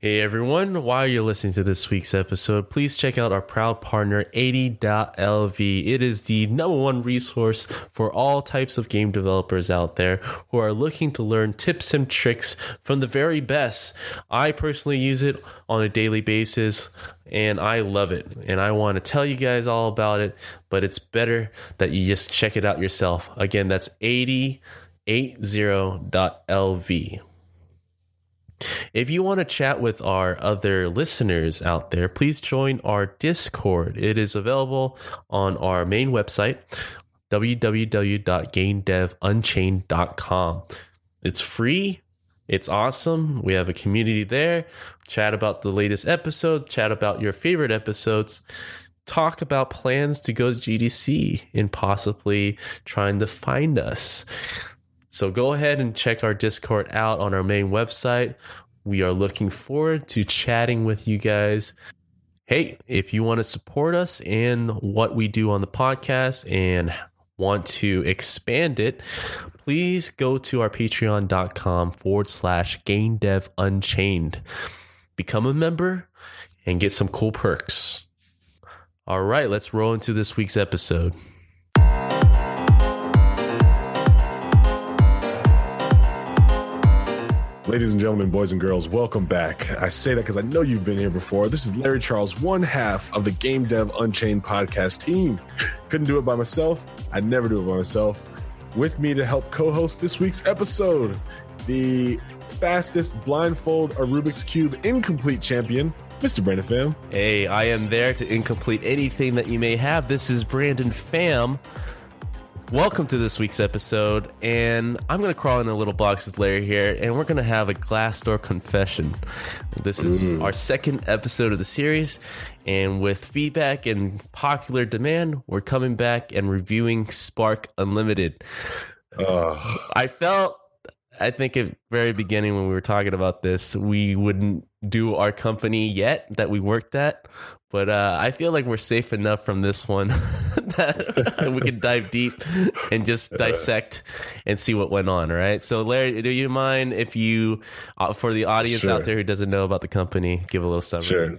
Hey everyone, while you're listening to this week's episode, please check out our proud partner 80.lv. It is the number one resource for all types of game developers out there who are looking to learn tips and tricks from the very best. I personally use it on a daily basis and I love it. And I want to tell you guys all about it, but it's better that you just check it out yourself. Again, that's 80.lv. If you want to chat with our other listeners out there, please join our Discord. It is available on our main website, www.gamedevunchained.com. It's free. It's awesome. We have a community there. Chat about the latest episodes, chat about your favorite episodes, talk about plans to go to GDC and possibly trying to find us. So go ahead and check our Discord out on our main website. We are looking forward to chatting with you guys. Hey, if you want to support us in what we do on the podcast and want to expand it, please go to our patreon.com forward slash game dev unchained. Become a member and get some cool perks. All right, let's roll into this week's episode. Ladies and gentlemen, boys and girls, welcome back. I say that because I know you've been here before. This is Larry Charles, one half of the Game Dev Unchained podcast team. Couldn't do it by myself. I never do it by myself. With me to help co host this week's episode, the fastest blindfold a Rubik's Cube incomplete champion, Mr. Brandon Pham. Hey, I am there to incomplete anything that you may have. This is Brandon Pham. Welcome to this week's episode, and I'm going to crawl in a little box with Larry here, and we're going to have a Glassdoor confession. This is Ooh. our second episode of the series, and with feedback and popular demand, we're coming back and reviewing Spark Unlimited. Uh, I felt, I think at very beginning when we were talking about this, we wouldn't do our company yet that we worked at, but uh, I feel like we're safe enough from this one that we can dive deep and just dissect and see what went on. Right. So, Larry, do you mind if you, uh, for the audience Sure. out there who doesn't know about the company, give a little summary? Sure.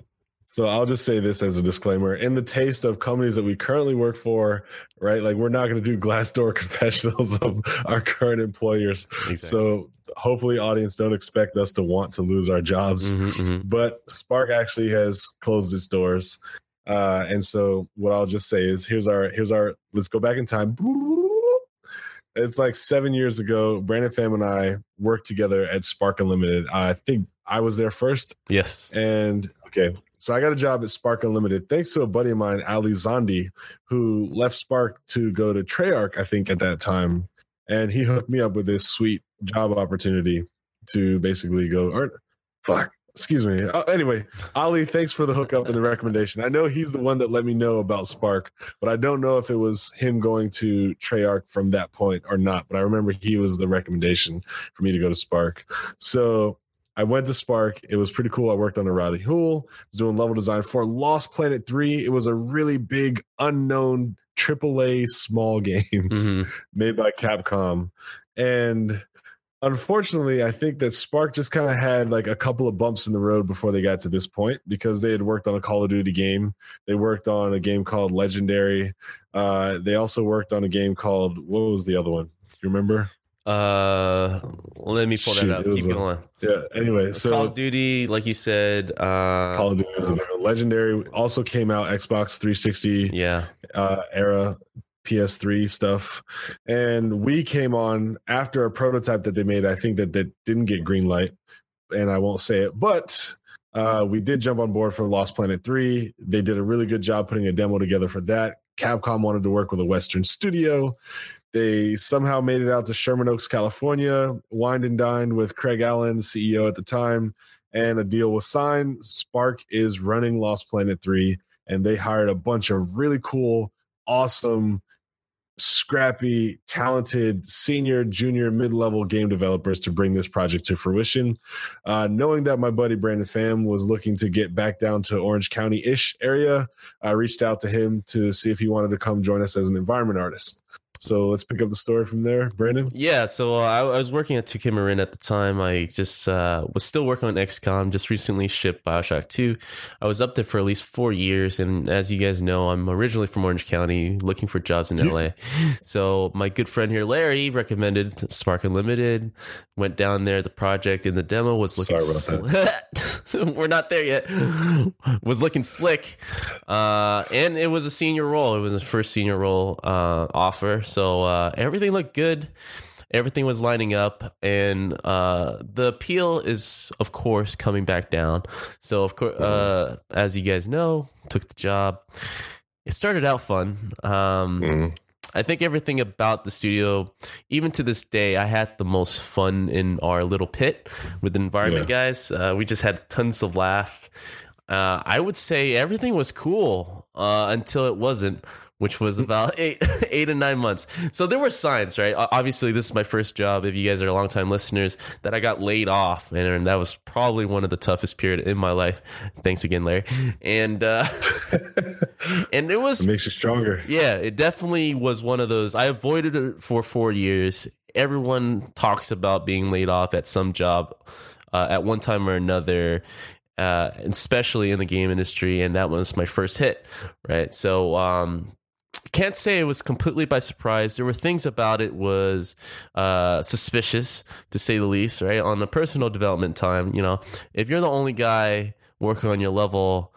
So I'll just say this as a disclaimer. In the taste of companies that we currently work for, right? Like we're not going to do Glassdoor confessionals of our current employers. Exactly. So hopefully audience don't expect us to want to lose our jobs. Mhm, mhm. But Spark actually has closed its doors. Uh, and so what I'll just say is here's our here's our let's go back in time. It's like seven years ago. Brandon Pham and I worked together at Spark Unlimited. I think I was there first. Yes. And okay, so I got a job at Spark Unlimited thanks to a buddy of mine, Ali Zandi, who left Spark to go to Treyarch, I think, at that time. And he hooked me up with this sweet job opportunity to basically go, or fuck, excuse me. Uh, anyway, Ali, thanks for the hookup and the recommendation. I know he's the one that let me know about Spark, but I don't know if it was him going to Treyarch from that point or not. But I remember he was the recommendation for me to go to Spark. So I went to Spark. It was pretty cool. I worked on a Riley Hool, was doing level design for Lost Planet 3. It was a really big, unknown AAA small game Mhm. made by Capcom. And unfortunately, I think that Spark just kind of had like a couple of bumps in the road before they got to this point because they had worked on a Call of Duty game. They worked on a game called Legendary. Uh, they also worked on a game called, what was the other one? Do you remember? Uh, let me pull Shoot, that up. Keep a- going. Yeah. Anyway, so Call of Duty, like you said, uh, Call of Duty was a. Legendary also came out Xbox 360 yeah, uh, era PS3 stuff, and we came on after a prototype that they made. I think that that didn't get green light, and I won't say it, but uh, we did jump on board for Lost Planet 3. They did a really good job putting a demo together for that. Capcom wanted to work with a Western studio. They somehow made it out to Sherman Oaks, California, wined and dined with Craig Allen, CEO at the time, and a deal was signed. Spark is running Lost Planet 3, and they hired a bunch of really cool, awesome, scrappy, talented senior, junior, mid level game developers to bring this project to fruition. Uh, knowing that my buddy Brandon Pham was looking to get back down to Orange County ish area, I reached out to him to see if he wanted to come join us as an environment artist. So let's pick up the story from there, Brandon. Yeah, so uh, I, I, was working at 2K at the time. I just uh, was still working on XCOM. Just recently shipped Bioshock 2. I was up there for at least four years, and as you guys know, I'm originally from Orange County, looking for jobs in LA. So my good friend here, Larry, recommended Spark Unlimited. Went down there. The project in the demo was looking. Sorry about sl- We're not there yet. was looking slick, uh, and it was a senior role. It was his first senior role uh, offer. So uh, everything looked good. Everything was lining up, and uh, the appeal is, of course, coming back down. So, of course, uh, as you guys know, took the job. It started out fun. Um, Mhm. I think everything about the studio, even to this day, I had the most fun in our little pit with the environment guys. Uh, we just had tons of laugh. Uh, I would say everything was cool uh, until it wasn't, which was about eight, eight and nine months. So there were signs, right? Obviously, this is my first job. If you guys are longtime listeners, that I got laid off, and, that was probably one of the toughest period in my life. Thanks again, Larry. And uh, and it was It makes you stronger. yeah, it definitely was one of those. I avoided it for four years. Everyone talks about being laid off at some job uh, at one time or another, uh, especially in the game industry. And that was my first hit, right? So, um, can't say it was completely by surprise. There were things about it was uh, suspicious, to say the least. Right on the personal development time, you know, if you're the only guy working on your level,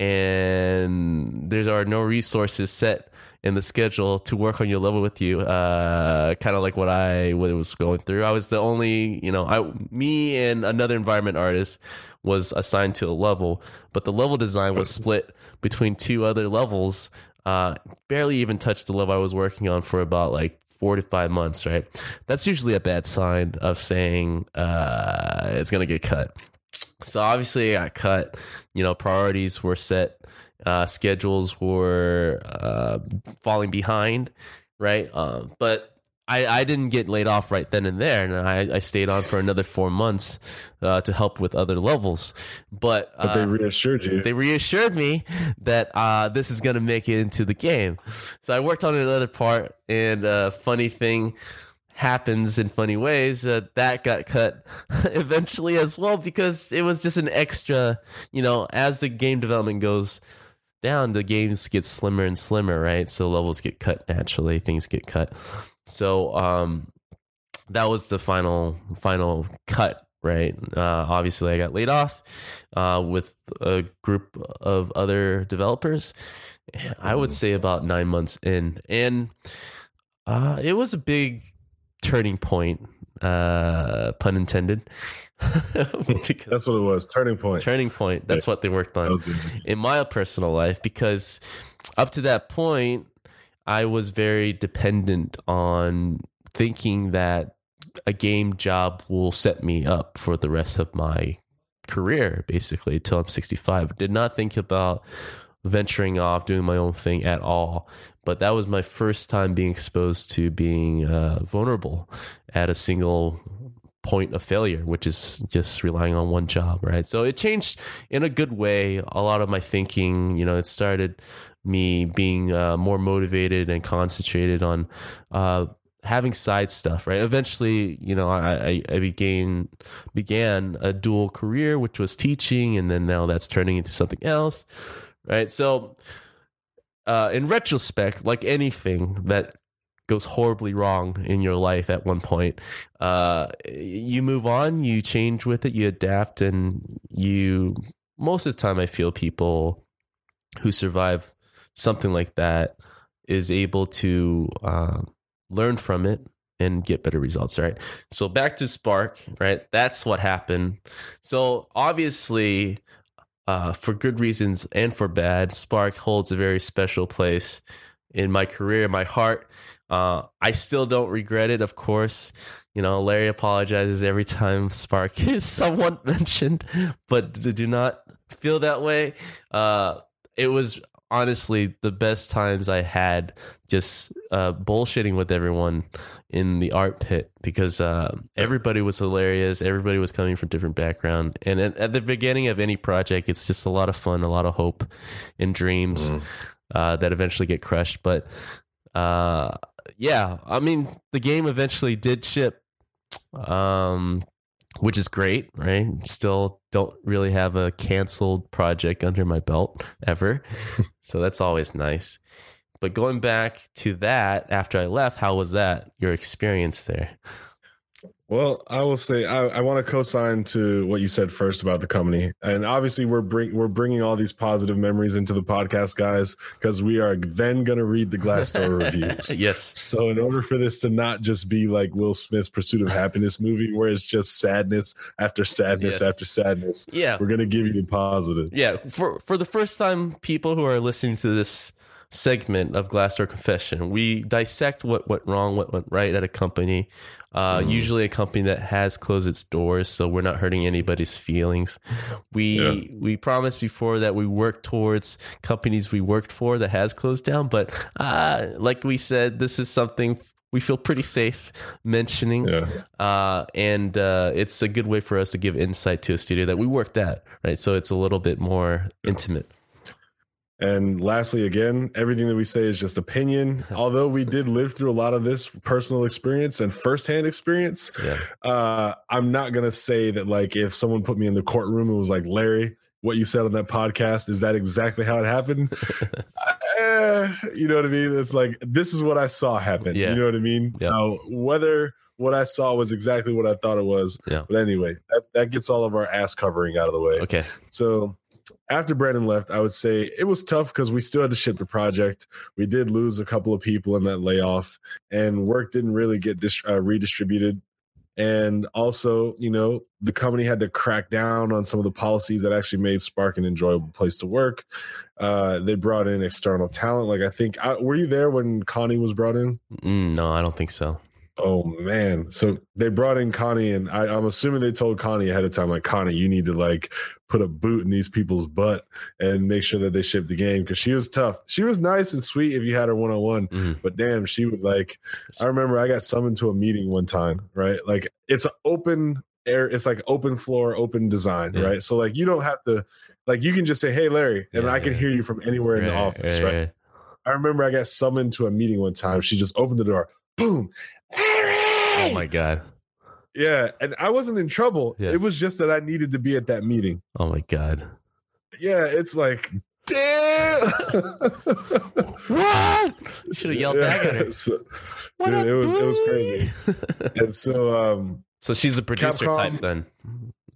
and there are no resources set in the schedule to work on your level with you, uh, kind of like what I what was going through. I was the only, you know, I me and another environment artist was assigned to a level, but the level design was split between two other levels uh, barely even touched the love I was working on for about like four to five months, right? That's usually a bad sign of saying uh, it's going to get cut. So obviously, I got cut. You know, priorities were set, uh, schedules were uh, falling behind, right? Um, but I, I didn't get laid off right then and there, and I, I stayed on for another four months uh, to help with other levels. But, But they uh, reassured you. they reassured me that uh, this is going to make it into the game. So I worked on another part, and uh, funny thing happens in funny ways. Uh, that got cut eventually as well because it was just an extra, you know, as the game development goes down, the games get slimmer and slimmer, right? So levels get cut naturally, things get cut. So um, that was the final final cut right? Uh, obviously, I got laid off uh, with a group of other developers. I would say about nine months in, and uh, it was a big turning point, uh, pun intended. That's what it was. Turning point. turning point. That's what they worked on in my personal life because up to that point, I was very dependent on thinking that a game job will set me up for the rest of my career, basically, till I'm 65. Did not think about venturing off, doing my own thing at all. But that was my first time being exposed to being uh, vulnerable at a single point of failure, which is just relying on one job, right? So it changed in a good way a lot of my thinking. You know, it started me being uh, more motivated and concentrated on uh, having side stuff, right? Eventually, you know, I, I, began began a dual career, which was teaching, and then now that's turning into something else, right? So, uh, in retrospect, like anything that goes horribly wrong in your life at one point, uh, you move on, you change with it, you adapt, and you. Most of the time, I feel people who survive something like that is able to uh, learn from it and get better results right so back to spark right that's what happened so obviously uh, for good reasons and for bad spark holds a very special place in my career, my heart. Uh, I still don't regret it, of course. You know, Larry apologizes every time Spark is someone mentioned, but do not feel that way. Uh, it was honestly the best times I had just uh, bullshitting with everyone in the art pit because uh, everybody was hilarious. Everybody was coming from different background, and at, at, the beginning of any project, it's just a lot of fun, a lot of hope, and dreams mm. uh, that eventually get crushed. But uh, yeah, I mean, the game eventually did ship. Um, which is great, right? Still don't really have a canceled project under my belt ever. so that's always nice. But going back to that after I left, how was that your experience there? Well, I will say I, I want to co-sign to what you said first about the company, and obviously we're bring we're bringing all these positive memories into the podcast, guys, because we are then going to read the Glassdoor reviews. yes. So, in order for this to not just be like Will Smith's Pursuit of Happiness movie, where it's just sadness after sadness yes. after sadness, yeah, we're going to give you the positive. Yeah, for for the first time, people who are listening to this segment of Glassdoor Confession. We dissect what went wrong, what went right at a company. Uh, mm. Usually, a company that has closed its doors, so we're not hurting anybody's feelings. We yeah. we promised before that we work towards companies we worked for that has closed down, but uh, like we said, this is something we feel pretty safe mentioning. Yeah. Uh, and uh, it's a good way for us to give insight to a studio that we worked at, right? So it's a little bit more yeah. intimate. And lastly, again, everything that we say is just opinion. Although we did live through a lot of this personal experience and firsthand experience, yeah. uh, I'm not gonna say that like if someone put me in the courtroom and was like, Larry, what you said on that podcast is that exactly how it happened? uh, you know what I mean? It's like this is what I saw happen. Yeah. You know what I mean? Yeah. Now, whether what I saw was exactly what I thought it was. Yeah. But anyway, that that gets all of our ass covering out of the way. Okay. So after Brandon left, I would say it was tough because we still had to ship the project. We did lose a couple of people in that layoff, and work didn't really get dis- uh, redistributed. And also, you know, the company had to crack down on some of the policies that actually made Spark an enjoyable place to work. Uh, they brought in external talent. Like I think, I, were you there when Connie was brought in? Mm, no, I don't think so. Oh man! So they brought in Connie, and I, am assuming they told Connie ahead of time, like Connie, you need to like put a boot in these people's butt and make sure that they ship the game because she was tough. She was nice and sweet if you had her one on one, but damn, she would like. I remember I got summoned to a meeting one time, right? Like it's an open air, it's like open floor, open design, yeah. right? So like you don't have to, like you can just say, "Hey, Larry," and yeah, I can yeah. hear you from anywhere in the office, right? I remember I got summoned to a meeting one time. She just opened the door, boom, Oh my god. Yeah, and I wasn't in trouble. Yeah. It was just that I needed to be at that meeting. Oh my god. Yeah, it's like damn. what? Should have yelled yeah, back at her. So, dude, it was it was crazy. and so um so she's a producer Capcom, type then.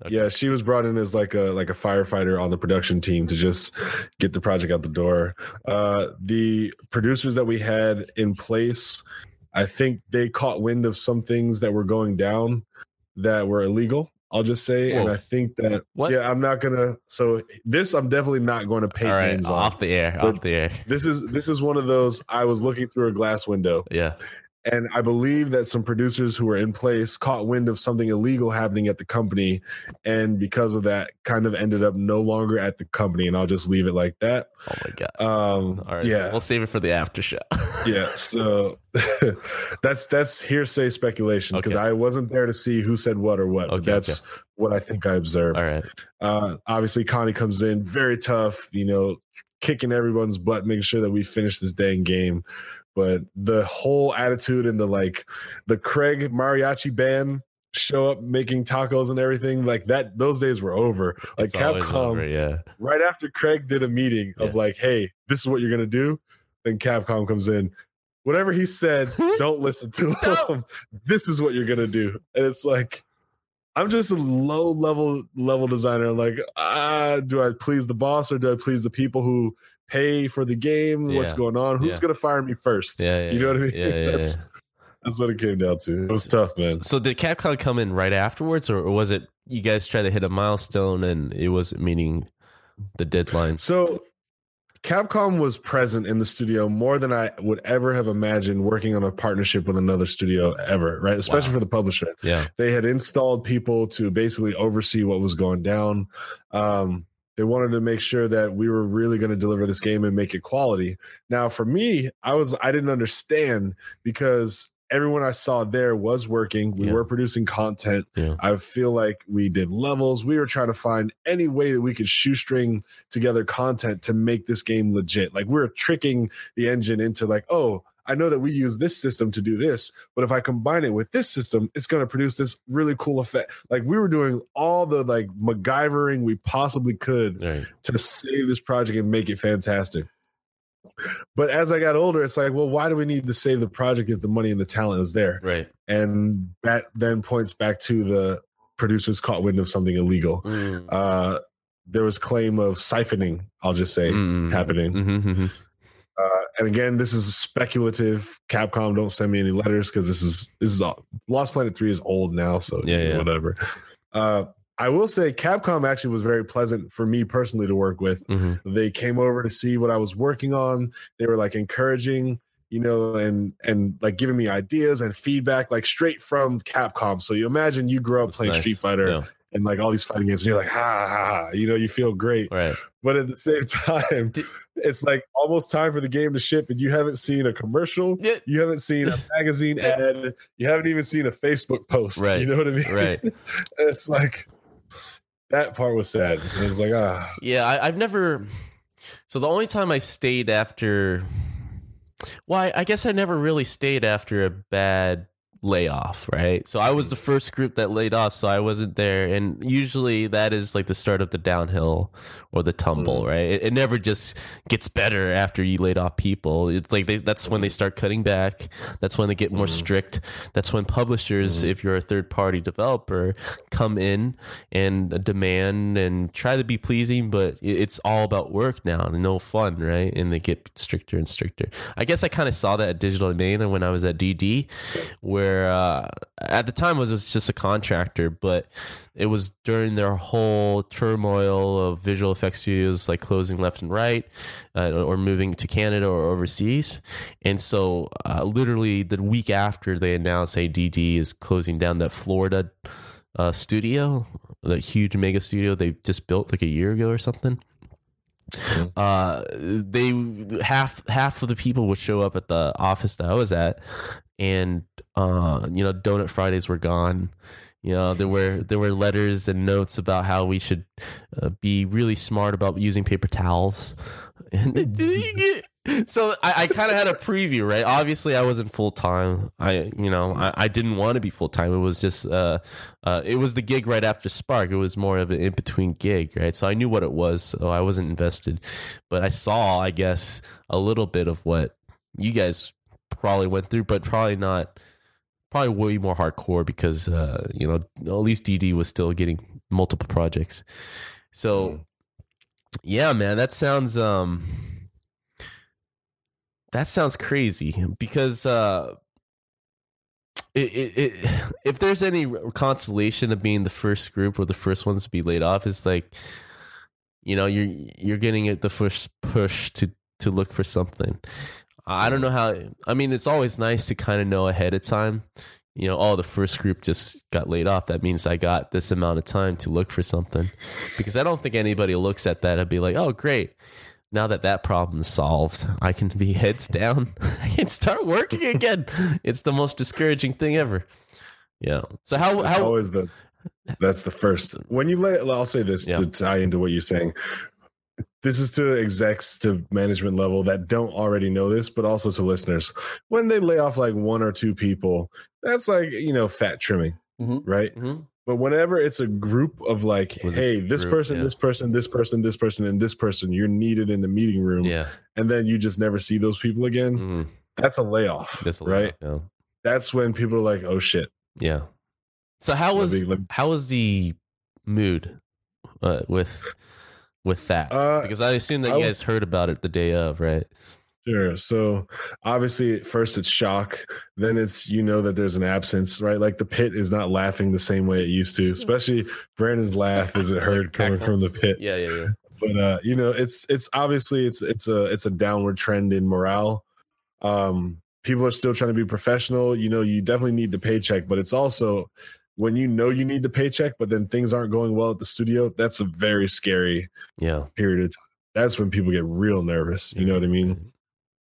Okay. Yeah, she was brought in as like a like a firefighter on the production team to just get the project out the door. Uh the producers that we had in place I think they caught wind of some things that were going down that were illegal. I'll just say, Whoa. and I think that what? yeah, I'm not gonna. So this, I'm definitely not going to pay All right, off on, the air. Off the air. This is this is one of those. I was looking through a glass window. Yeah, and I believe that some producers who were in place caught wind of something illegal happening at the company. And because of that, kind of ended up no longer at the company. And I'll just leave it like that. Oh my God. Um, All right. Yeah. So we'll save it for the after show. yeah. So that's that's hearsay speculation because okay. I wasn't there to see who said what or what. Okay, that's okay. what I think I observed. All right. Uh, obviously, Connie comes in very tough, you know, kicking everyone's butt, making sure that we finish this dang game but the whole attitude and the like the Craig mariachi band show up making tacos and everything like that those days were over. Like it's capcom over, yeah. right after craig did a meeting of yeah. like hey this is what you're gonna do then capcom comes in. Whatever he said don't listen to him. This is what you're gonna do. And it's like i'm just a low level level designer. Like ah do i please the boss or do i please the people who pay for the game? Yeah. What's going on? Who's yeah. gonna fire me first? Yeah, yeah you know what I mean. That's that's what it came down to. It was tough, man. So did Capcom come in right afterwards, or, was it you guys try to hit a milestone and it wasn't meeting the deadline? So Capcom was present in the studio more than I would ever have imagined working on a partnership with another studio ever, right? Especially Wow. for the publisher. Yeah. They had installed people to basically oversee what was going down. Um, they wanted to make sure that we were really going to deliver this game and make it quality. Now, for me, I was I didn't understand because everyone I saw there was working. We Yeah. were producing content. Yeah. I feel like we did levels. We were trying to find any way that we could shoestring together content to make this game legit. Like we we're tricking the engine into like, oh, I know that we use this system to do this, but if I combine it with this system, it's going to produce this really cool effect. Like we were doing all the like MacGyvering we possibly could Right. to save this project and make it fantastic. But as I got older, it's like, well, why do we need to save the project if the money and the talent is there? Right. And that then points back to the producers caught wind of something illegal. Mm. Uh, there was claim of siphoning, I'll just say, Mm. happening. Mhm, mhm. Uh, and again, this is speculative. Capcom, don't send me any letters because this is this is all, Lost Planet Three is old now, so Yeah, yeah. whatever. Uh, I will say Capcom actually was very pleasant for me personally to work with. Mhm. They came over to see what I was working on. They were like encouraging, you know, and and like giving me ideas and feedback, like straight from Capcom. So you imagine you grow up That's playing nice. Street Fighter Yeah. and like all these fighting games, and you're like, ha ha ha, you know, you feel great. Right. But at the same time, it's like almost time for the game to ship, and you haven't seen a commercial, Yeah. you haven't seen a magazine ad, you haven't even seen a Facebook post. Right. You know what I mean? Right. it's like that part was sad. It was like, ah, Yeah, I, I've never. So the only time I stayed after, well, I, I guess I never really stayed after a bad layoff, right? So I was the first group that laid off, so I wasn't there. And usually that is like the start of the downhill or the tumble, mm. right? It, it never just gets better after you laid off people. It's like they, that's when they start cutting back. That's when they get more mm-hmm. strict. That's when publishers, mm-hmm. if you're a third party developer, come in and demand and try to be pleasing, but it- it's all about work now and no fun, right? And they get stricter and stricter. I guess I kind of saw that at Digital Domain when I was at DD, where uh, at the time was was just a contractor, but it was during their whole turmoil of visual effects studios like closing left and right, uh, or moving to Canada or overseas, and so uh, literally the week after they announced, "Hey, DD is closing down that Florida." uh, studio, that huge mega studio they just built like a year ago or something. Uh, they half half of the people would show up at the office that I was at, and uh, you know, Donut Fridays were gone. You know, there were there were letters and notes about how we should uh, be really smart about using paper towels. And so I, I kind of had a preview, right? Obviously, I wasn't full time. I, you know, I, I didn't want to be full time. It was just, uh, uh, it was the gig right after Spark. It was more of an in between gig, right? So I knew what it was, so I wasn't invested. But I saw, I guess, a little bit of what you guys probably went through, but probably not. Probably way more hardcore because, uh, you know, at least DD was still getting multiple projects. So, yeah, man, that sounds um that sounds crazy because uh it, it, it if there's any consolation of being the first group or the first ones to be laid off is like you know you're you're getting it the first push to to look for something i don't know how i mean it's always nice to kind of know ahead of time you know oh the first group just got laid off that means i got this amount of time to look for something because i don't think anybody looks at that and be like oh great now that that problem is solved, I can be heads down and start working again. It's the most discouraging thing ever. Yeah. So how how always the that's the first when you lay i'll say this Yeah. to tie into what you're saying this is to execs to management level that don't already know this but also to listeners when they lay off like one or two people that's like you know fat trimming Mhm. right Mhm. but whenever it's a group of like With hey this group, person yeah. this person this person this person and this person you're needed in the meeting room yeah, and then you just never see those people again Mhm. that's a layoff That's a right lot, that's when people are like oh shit Yeah. yeah. So how was how was the mood uh, with with that? Uh, because I assume that I you guys heard about it the day of, right? Sure. So obviously, first it's shock. Then it's you know that there's an absence, right? Like the pit is not laughing the same way it used to. Especially Brandon's laugh isn't heard coming from the pit. Yeah, yeah, yeah. but uh, you know, it's it's obviously it's it's a it's a downward trend in morale. Um, people are still trying to be professional. You know, you definitely need the paycheck, but it's also when you know you need the paycheck, but then things aren't going well at the studio. That's a very scary Yeah. period of time. That's when people get real nervous. You know what I mean?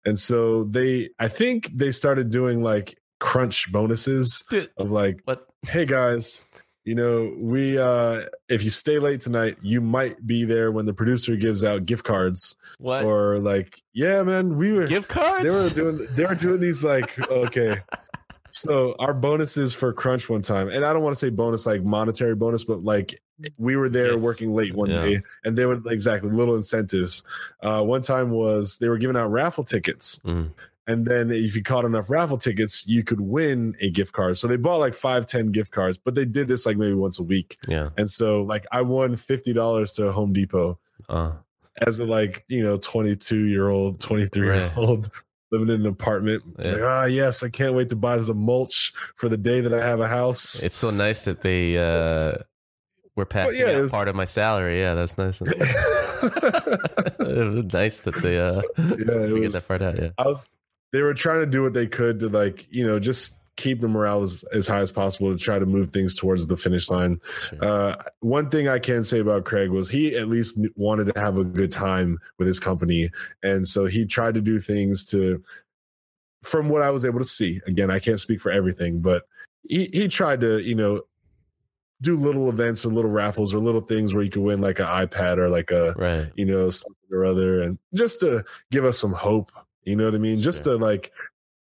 And so they, I think they started doing like crunch bonuses Dude, of like, what? hey guys, you know, we uh if you stay late tonight, you might be there when the producer gives out gift cards. What? Or like, yeah, man, we were Gift cards? they were doing they were doing these like okay. So our bonuses for Crunch one time, and I don't want to say bonus like monetary bonus, but like we were there Yes. working late one Yeah. day, and they would exactly little incentives. Uh, one time was they were giving out raffle tickets, Mm. and then if you caught enough raffle tickets, you could win a gift card. So they bought like five, ten gift cards, but they did this like maybe once a week. Yeah. And so like I won fifty dollars to Home Depot Uh, as a like you know 22 year old 23 year old living in an apartment Yeah. like ah yes i can't wait to buy some mulch for the day that i have a house it's so nice that they uh, were passing yeah, out was- part of my salary. Yeah, that's nice. Nice that they uh, yeah was, that part out. Yeah. I was they were trying to do what they could to like you know just keep the morale as, as high as possible to try to move things towards the finish line Sure. uh, one thing I can say about Craig was he at least wanted to have a good time with his company, and so he tried to do things to. From what I was able to see, again, I can't speak for everything, but he he tried to you know do little events or little raffles or little things where you could win like an iPad or like a right. you know something or other, and just to give us some hope. You know what I mean? Just to like,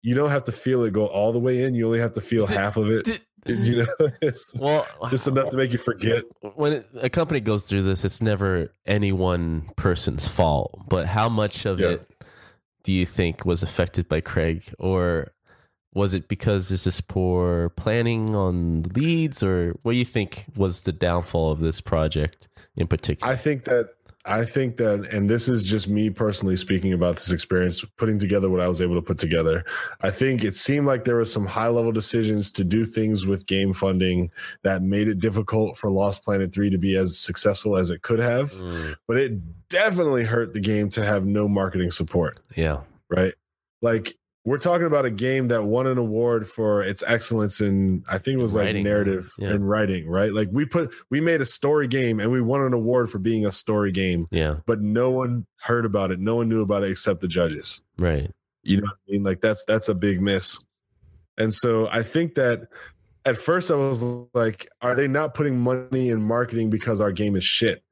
you don't have to feel it go all the way in. You only have to feel it- half of it. Did- You know, it's well, just enough to make you forget. when it, a company goes through this, it's never any one person's fault. But how much of Yeah. it do you think was affected by Craig, or was it because there's this poor planning on leads, or what do you think was the downfall of this project in particular? I think that I think that, and this is just me personally speaking about this experience, putting together what I was able to put together. I think it seemed like there were some high level decisions to do things with game funding that made it difficult for Lost Planet 3 to be as successful as it could have, Mm, but it definitely hurt the game to have no marketing support, yeah, right? Like, we're talking about a game that won an award for its excellence in I think it was like Writing, narrative yeah. and writing, right? Like we put we made a story game and we won an award for being a story game, yeah, but no one heard about it. No one knew about it except the judges. right, You know what I mean? Like that's that's a big miss. And so I think that at first I was like, are they not putting money in marketing because our game is shit?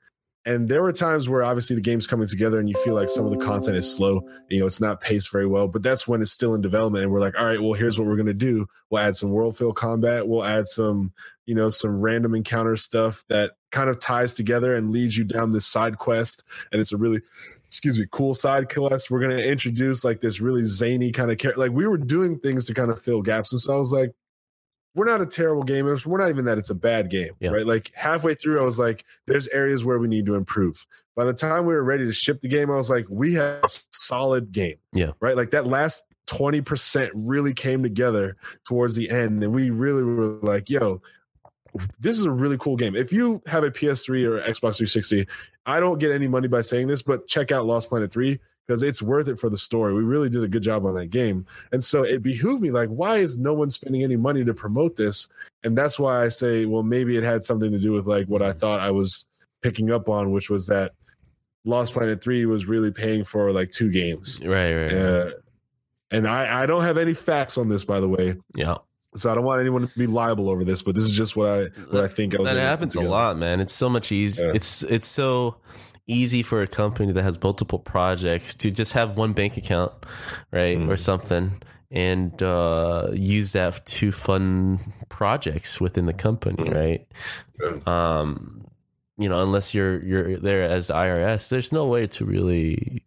And there were times where obviously the game's coming together and you feel like some of the content is slow, you know, it's not paced very well, but that's when it's still in development. And we're like, all right, well, here's what we're gonna do. We'll add some world field combat, we'll add some, you know, some random encounter stuff that kind of ties together and leads you down this side quest. And it's a really excuse me, cool side quest. We're gonna introduce like this really zany kind of character. Like we were doing things to kind of fill gaps. And so I was like, we're not a terrible game. We're not even that it's a bad game, Yeah. right? Like halfway through, I was like, there's areas where we need to improve. By the time we were ready to ship the game, I was like, we have a solid game. Yeah. Right. Like that last 20% really came together towards the end. And we really were like, yo, this is a really cool game. If you have a PS3 or Xbox 360, I don't get any money by saying this, but check out Lost Planet 3 because it's worth it for the story. We really did a good job on that game. And so it behooved me like, why is no one spending any money to promote this? And that's why I say, well, maybe it had something to do with like what I thought I was picking up on, which was that Lost Planet 3 was really paying for like two games. right, right, right. Uh, and I, I don't have any facts on this, by the way. yeah. So I don't want anyone to be liable over this, but this is just what I what I think I was that able to put happens a lot man it's so much easy Yeah. it's it's so easy for a company that has multiple projects to just have one bank account right or Mhm. something and uh, use that to fund projects within the company Mhm. right um you know unless you're you're there as the irs there's no way to really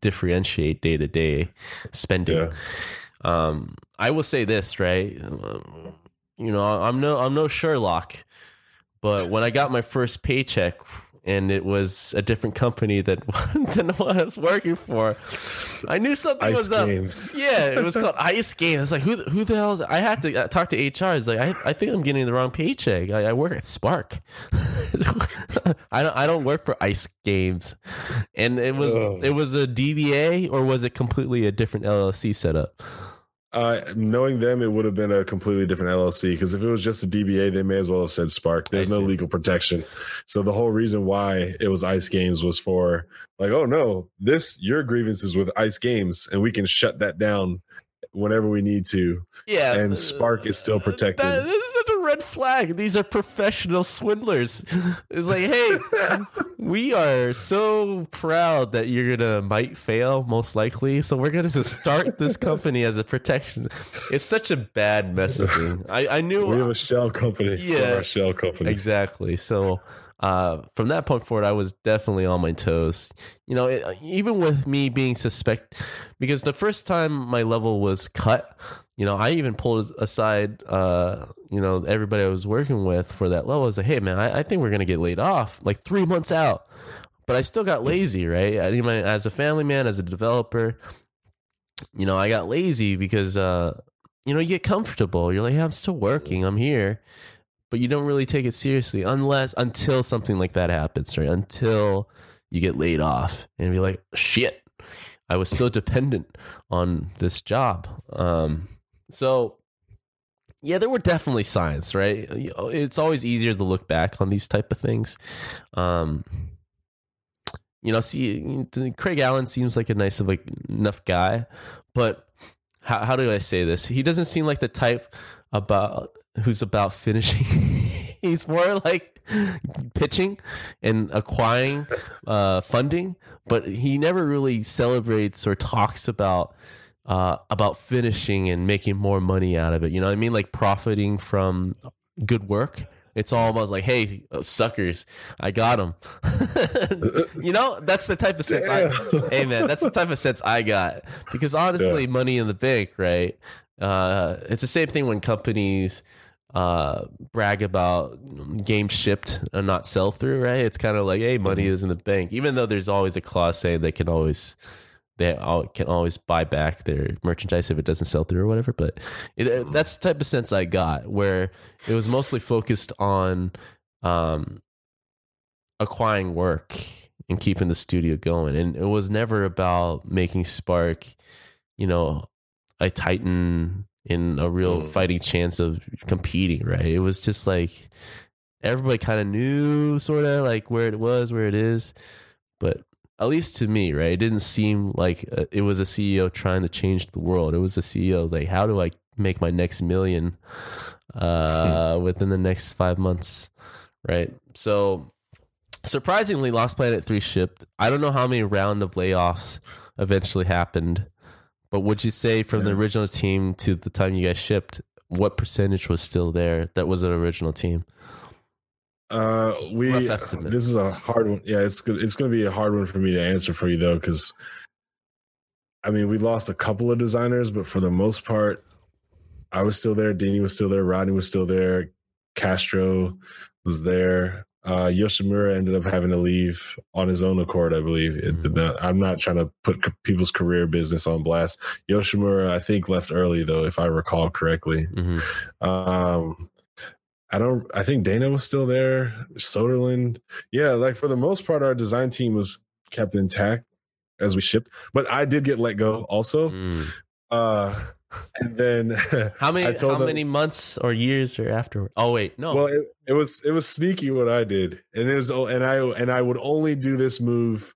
differentiate day to day spending Yeah. um, I will say this, right? You know, I'm no I'm no Sherlock, but when I got my first paycheck, and it was a different company than than what I was working for. I knew something Ice was Games. up. Yeah, it was called Ice Game. I was like, who the- who the hell is? I had to uh, talk to HR. I was like, I, I think I'm getting the wrong paycheck. I, I work at Spark. I don't I don't work for Ice Games, and it was it was a DBA or was it completely a different LLC setup? Uh, knowing them, it would have been a completely different LLC because if it was just a DBA, they may as well have said Spark. There's no legal protection. So the whole reason why it was Ice Games was for like, oh no, this your grievances with Ice Games, and we can shut that down whenever we need to. Yeah, And Spark is still uh, protected. That, this is such a red flag. These are professional swindlers. It's like, hey, we are so proud that you're gonna might fail, most likely. So we're gonna start this company as a protection. It's such a bad messaging. I, I knew We have a shell company. Yeah. our shell company. Exactly. So uh, from that point forward, I was definitely on my toes. You know, it, even with me being suspect, because the first time my level was cut, you know, I even pulled aside, uh, you know, everybody I was working with for that level. I was like, hey, man, I, I think we're going to get laid off like three months out. But I still got lazy, right? I mean, as a family man, as a developer, you know, I got lazy because, uh, you know, you get comfortable. You're like, hey, I'm still working. I'm here but you don't really take it seriously unless until something like that happens, right? Until you get laid off and be like, shit, I was so dependent on this job. Um, so yeah, there were definitely signs, right? It's always easier to look back on these type of things. Um, you know, see, Craig Allen seems like a nice of like enough guy, but how how do I say this? He doesn't seem like the type about who's about finishing. He's more like pitching and acquiring uh, funding, but he never really celebrates or talks about uh, about finishing and making more money out of it. You know what I mean? Like profiting from good work. It's all about like, hey, uh, suckers, I got them. you know, that's the type of sense. I, hey man, that's the type of sense I got because honestly, money in the bank, right? Uh, it's the same thing when companies uh, brag about games shipped and not sell through, right? It's kind of like, hey, money is in the bank, even though there's always a clause saying they can always they all, can always buy back their merchandise if it doesn't sell through or whatever. But it, that's the type of sense I got where it was mostly focused on um, acquiring work and keeping the studio going, and it was never about making Spark, you know, a titan in a real Mm. fighting chance of competing. Right? It was just like everybody kind of knew sort of like where it was, where it is, but at least to me, right? It didn't seem like uh, it was a CEO trying to change the world. It was a CEO like, how do I make my next million uh, within the next five months, right? So surprisingly, Lost Planet Three shipped. I don't know how many round of layoffs eventually happened, but would you say from the original team to the time you guys shipped, what percentage was still there that was an original team? Uh, we this is a hard one. Yeah, it's good. It's going to be a hard one for me to answer for you though, because I mean, we lost a couple of designers, but for the most part, I was still there. Dini was still there. Rodney was still there. Castro was there. Uh, Yoshimura ended up having to leave on his own accord, I believe. It did not, I'm not trying to put people's career business on blast. Yoshimura, I think, left early though, if I recall correctly. hmm Um, I don't. I think Dana was still there. Soderland. Yeah, like for the most part, our design team was kept intact as we shipped. But I did get let go also. Mm. Uh, and then How many? How them- many months or years or afterward? Oh wait, no. Well, it, it was it was sneaky what I did, and it was and I and I would only do this move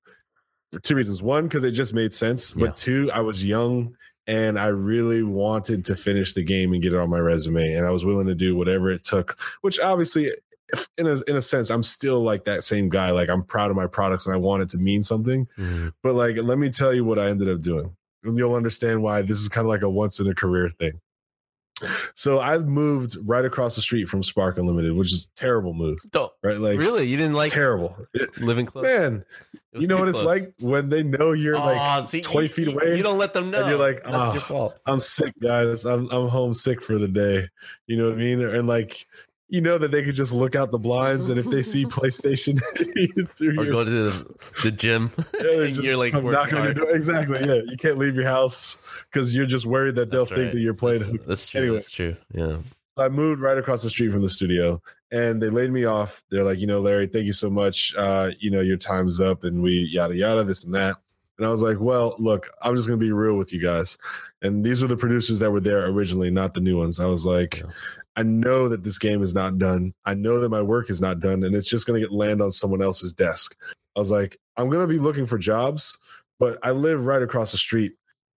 for two reasons. One, because it just made sense, but Yeah. two, I was young and I really wanted to finish the game and get it on my resume, and I was willing to do whatever it took. Which obviously, in a in a sense, I'm still like that same guy. Like I'm proud of my products and I want it to mean something. Mhm. But like, let me tell you what I ended up doing. And you'll understand why this is kind of like a once in a career thing. So I've moved right across the street from Spark Unlimited, which is a terrible move, Don't- right? Like really, you didn't like terrible. Living close? man, you know what it's like when they know you're like see, 20 you- feet away, You don't let them know. and you're like, that's "Ah." your fault. I'm sick, guys. I'm I'm homesick for the day. You know what I mean? And like you know that they could just look out the blinds and if they see PlayStation or your, go to the, the gym, yeah, you're like knocking on your door. Exactly. Yeah, you can't leave your house because you're just worried that they'll think that you're playing. That's, that's true. Anyway, that's true. Yeah. I moved right across the street from the studio, and they laid me off. They're like, you know, Larry, thank you so much. Uh, you know, your time's up, and we yada yada this and that. And I was like, well, look, I'm just gonna be real with you guys. And these are the producers that were there originally, not the new ones. I was like, yeah. I know that this game is not done. I know that my work is not done, and it's just gonna get land on someone else's desk. I was like, I'm gonna be looking for jobs, but I live right across the street.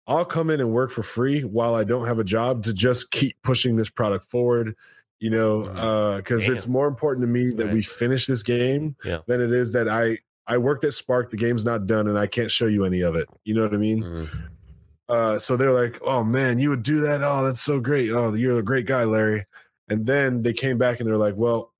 I'll come in and work for free while I don't have a job to just keep pushing this product forward. You know, because uh, it's more important to me that right. we finish this game yeah. than it is that I I worked at Spark. The game's not done, and I can't show you any of it. You know what I mean? Mm-hmm. Uh, so they're like, "Oh man, you would do that? Oh, that's so great! Oh, you're a great guy, Larry." And then they came back and they're like, "Well,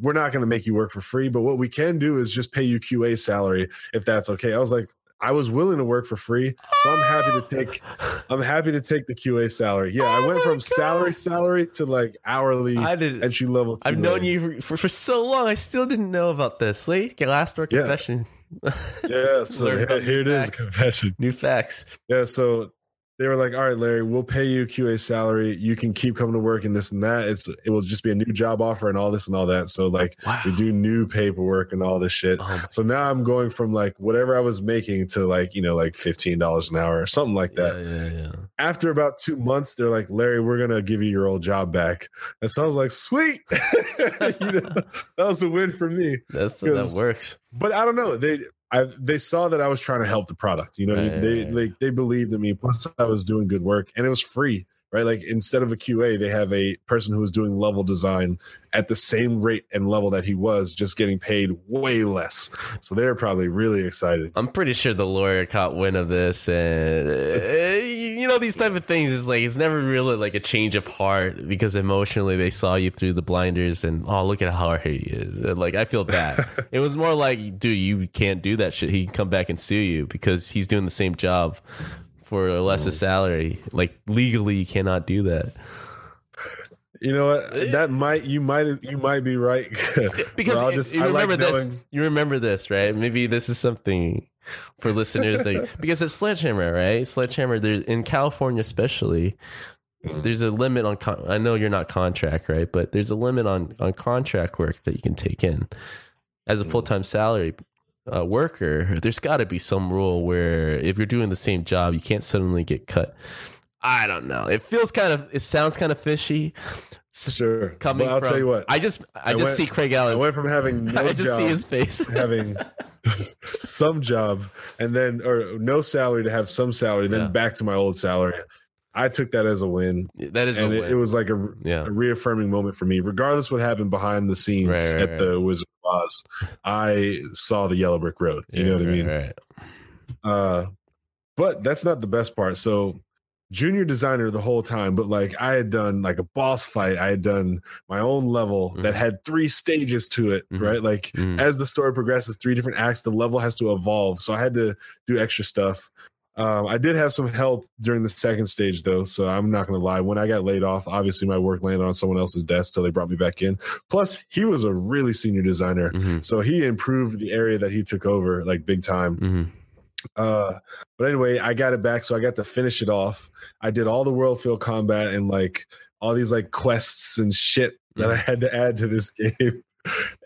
we're not going to make you work for free, but what we can do is just pay you QA salary if that's okay." I was like, I was willing to work for free, so I'm happy to take. I'm happy to take the QA salary. Yeah, oh I went from God. salary salary to like hourly I did, entry level. QA. I've known you for, for so long. I still didn't know about this. Lee, Like Glassdoor confession. Yeah, yeah so here, here it is. Confession. New facts. Yeah, so they were like, "All right, Larry, we'll pay you QA salary. You can keep coming to work and this and that. It's it will just be a new job offer and all this and all that. So like wow. we do new paperwork and all this shit. Oh so now I'm going from like whatever I was making to like you know like fifteen dollars an hour or something like that. Yeah, yeah, yeah. After about two months, they're like, Larry, we're gonna give you your old job back. And so I was like, sweet, you know, that was a win for me. That's that works. But I don't know. They I they saw that I was trying to help the product. You know, right, they like they believed in me. Plus, I was doing good work, and it was free right? Like instead of a QA, they have a person who is doing level design at the same rate and level that he was, just getting paid way less. So they're probably really excited. I'm pretty sure the lawyer caught wind of this, and uh, you know these type of things is like it's never really like a change of heart because emotionally they saw you through the blinders and oh look at how hard he is. And, like I feel bad. it was more like, dude, you can't do that shit. He can come back and sue you because he's doing the same job for a lesser mm. salary. Like legally, you cannot do that. You know what? Eh. That might you might you might be right because I'll just, you remember like this. You remember this, right? Maybe this is something for listeners like because it's Sledgehammer, right? Sledgehammer. There in California, especially, there's a limit on. Con- I know you're not contract, right? But there's a limit on on contract work that you can take in as a mm. full time salary a worker, there's got to be some rule where if you're doing the same job, you can't suddenly get cut. I don't know. It feels kind of. It sounds kind of fishy. Sure. Coming I'll from, tell you what. I just I, I just went, see Craig Allen. I went from having no I just job, see his face having some job and then or no salary to have some salary, then yeah. back to my old salary. I took that as a win. That is, and it, it, was like a, yeah. a, reaffirming moment for me, regardless what happened behind the scenes right, right, at right. the Wizard of Oz. I saw the yellow brick road. You yeah, know what I mean? Right. Uh, but that's not the best part. So, junior designer the whole time, but like I had done like a boss fight. I had done my own level mm-hmm. that had three stages to it. Mm-hmm. Right, like mm-hmm. as the story progresses, three different acts, the level has to evolve. So I had to do extra stuff. Um, I did have some help during the second stage, though, so I'm not going to lie. When I got laid off, obviously my work landed on someone else's desk till they brought me back in. Plus, he was a really senior designer, mm-hmm. so he improved the area that he took over like big time. Uh, but anyway, I got it back, so I got to finish it off. I did all the world field combat and like all these like quests and shit that I mm-hmm. had to add to this game,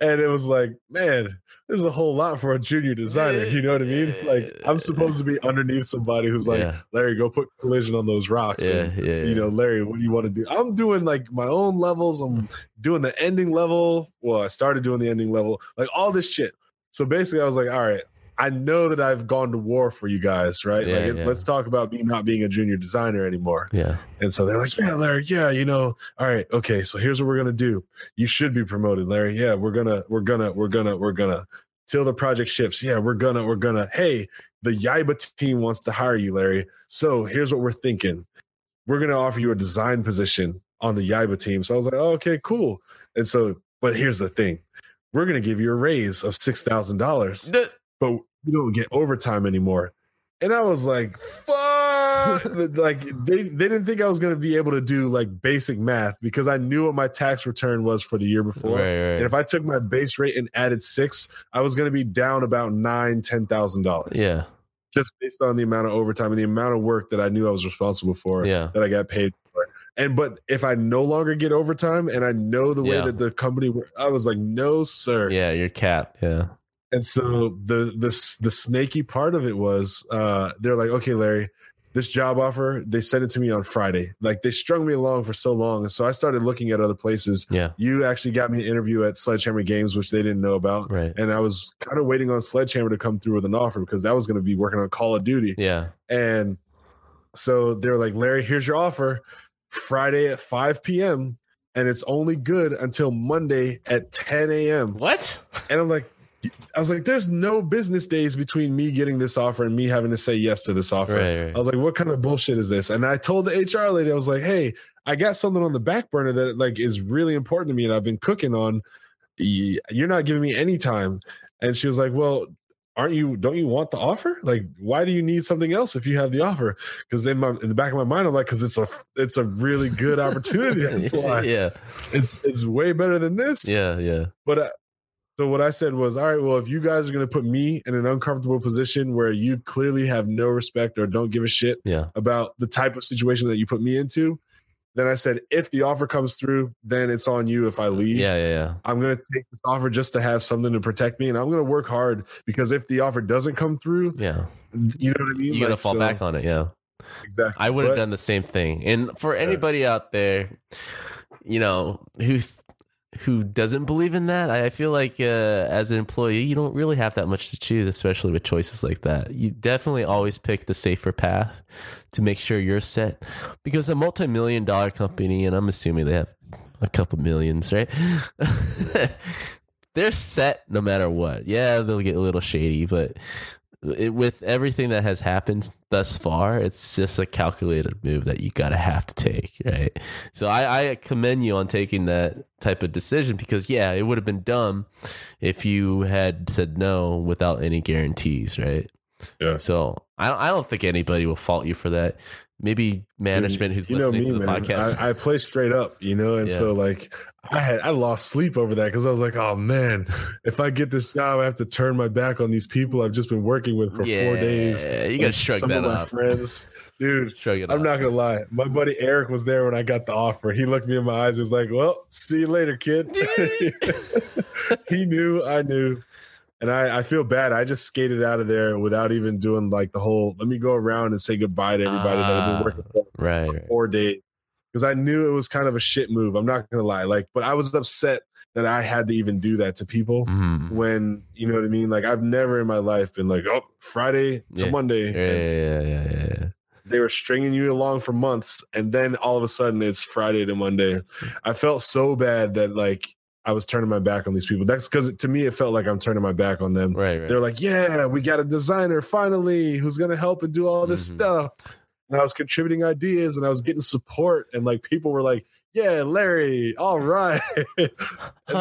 and it was like, man this is a whole lot for a junior designer. You know what I mean? Like I'm supposed to be underneath somebody who's like, yeah. Larry, go put collision on those rocks. Yeah, and, yeah, You know, Larry, what do you want to do? I'm doing like my own levels. I'm doing the ending level. Well, I started doing the ending level, like all this shit. So basically, I was like, all right, I know that I've gone to war for you guys, right? Yeah, like, yeah. let's talk about me not being a junior designer anymore. Yeah. And so they're like, yeah, Larry, yeah, you know, all right, okay. So here's what we're gonna do. You should be promoted, Larry. Yeah, we're gonna, we're gonna, we're gonna, we're gonna. Till the project ships. Yeah, we're gonna, we're gonna. Hey, the Yaiba team wants to hire you, Larry. So here's what we're thinking. We're gonna offer you a design position on the Yaiba team. So I was like, oh, okay, cool. And so, but here's the thing we're going to give you a raise of $6,000, but you don't get overtime anymore. And I was like, fuck. like they, they didn't think I was gonna be able to do like basic math because I knew what my tax return was for the year before. Right, And if I took my base rate and added six, I was gonna be down about nine, ten thousand dollars. Yeah. Just based on the amount of overtime and the amount of work that I knew I was responsible for Yeah. that I got paid for. And but if I no longer get overtime and I know the way Yeah. that the company I was like, no, sir. Yeah. Your cap. Yeah. And so the the the snaky part of it was uh they're like, okay, Larry, this job offer, they sent it to me on Friday. Like they strung me along for so long. And so I started looking at other places. Yeah. You actually got me an interview at Sledgehammer Games, which they didn't know about. Right. And I was kind of waiting on Sledgehammer to come through with an offer because that was going to be working on Call of Duty. Yeah. And so they're like, Larry, here's your offer Friday at 5 p.m. And it's only good until Monday at 10 a.m. What? And I'm like, I was like, there's no business days between me getting this offer and me having to say yes to this offer. Right, right. I was like, what kind of bullshit is this? And I told the HR lady, I was like, hey, I got something on the back burner that like is really important to me and I've been cooking on. You're not giving me any time. And she was like, well, aren't you don't you want the offer like why do you need something else if you have the offer because in my in the back of my mind i'm like because it's a it's a really good opportunity that's why yeah. it's it's way better than this Yeah. Yeah. but uh, so what I said was, all right, well, if you guys are going to put me in an uncomfortable position where you clearly have no respect or don't give a shit Yeah. about the type of situation that you put me into, then I said, if the offer comes through, then it's on you if I leave. Yeah. Yeah. Yeah. I'm going to take this offer just to have something to protect me, and I'm going to work hard because if the offer doesn't come through, Yeah. you know what I mean. You got to Like, fall so- back on it. Yeah. Exactly. I would have done the same thing. And for anybody out there, you know, who who doesn't believe in that, I feel like uh, as an employee, you don't really have that much to choose, especially with choices like that. You definitely always pick the safer path to make sure you're set, because a multi-million dollar company, and I'm assuming they have a couple millions, right? They're set no matter what. Yeah, they'll get a little shady, but it, with everything that has happened thus far, it's just a calculated move that you gotta have to take, right? So I, I commend you on taking that type of decision because yeah, it would have been dumb if you had said no without any guarantees, right? Yeah. So I don't, I don't think anybody will fault you for that. Maybe management who's you know listening me, to the man. podcast. I, I play straight up, you know, and Yeah. so like I had I lost sleep over that because I was like, oh man, if I get this job, I have to turn my back on these people I've just been working with for yeah, four days. Yeah, you gotta Like, shrug some that of my off. friends, dude. Shrug it I'm not gonna lie. My buddy Eric was there when I got the offer. He looked me in my eyes. He was like, "Well, see you later, kid." he knew. I knew. And I, I feel bad. I just skated out of there without even doing like the whole. Let me go around and say goodbye to everybody that I've Ah. been working for Right, for right. four days because I knew it was kind of a shit move. I'm not gonna lie. Like, but I was upset that I had to even do that to people Mhm. when you know what I mean. Like, I've never in my life been like, oh, Friday to Yeah. Monday. Yeah, yeah, yeah, yeah, yeah. they were stringing you along for months and then all of a sudden it's friday to monday i felt so bad that like i was turning my back on these people that's because to me it felt like i'm turning my back on them Right, right. they're like yeah we got a designer finally who's gonna help and do all this Mhm. stuff and i was contributing ideas and i was getting support and like people were like yeah larry all right and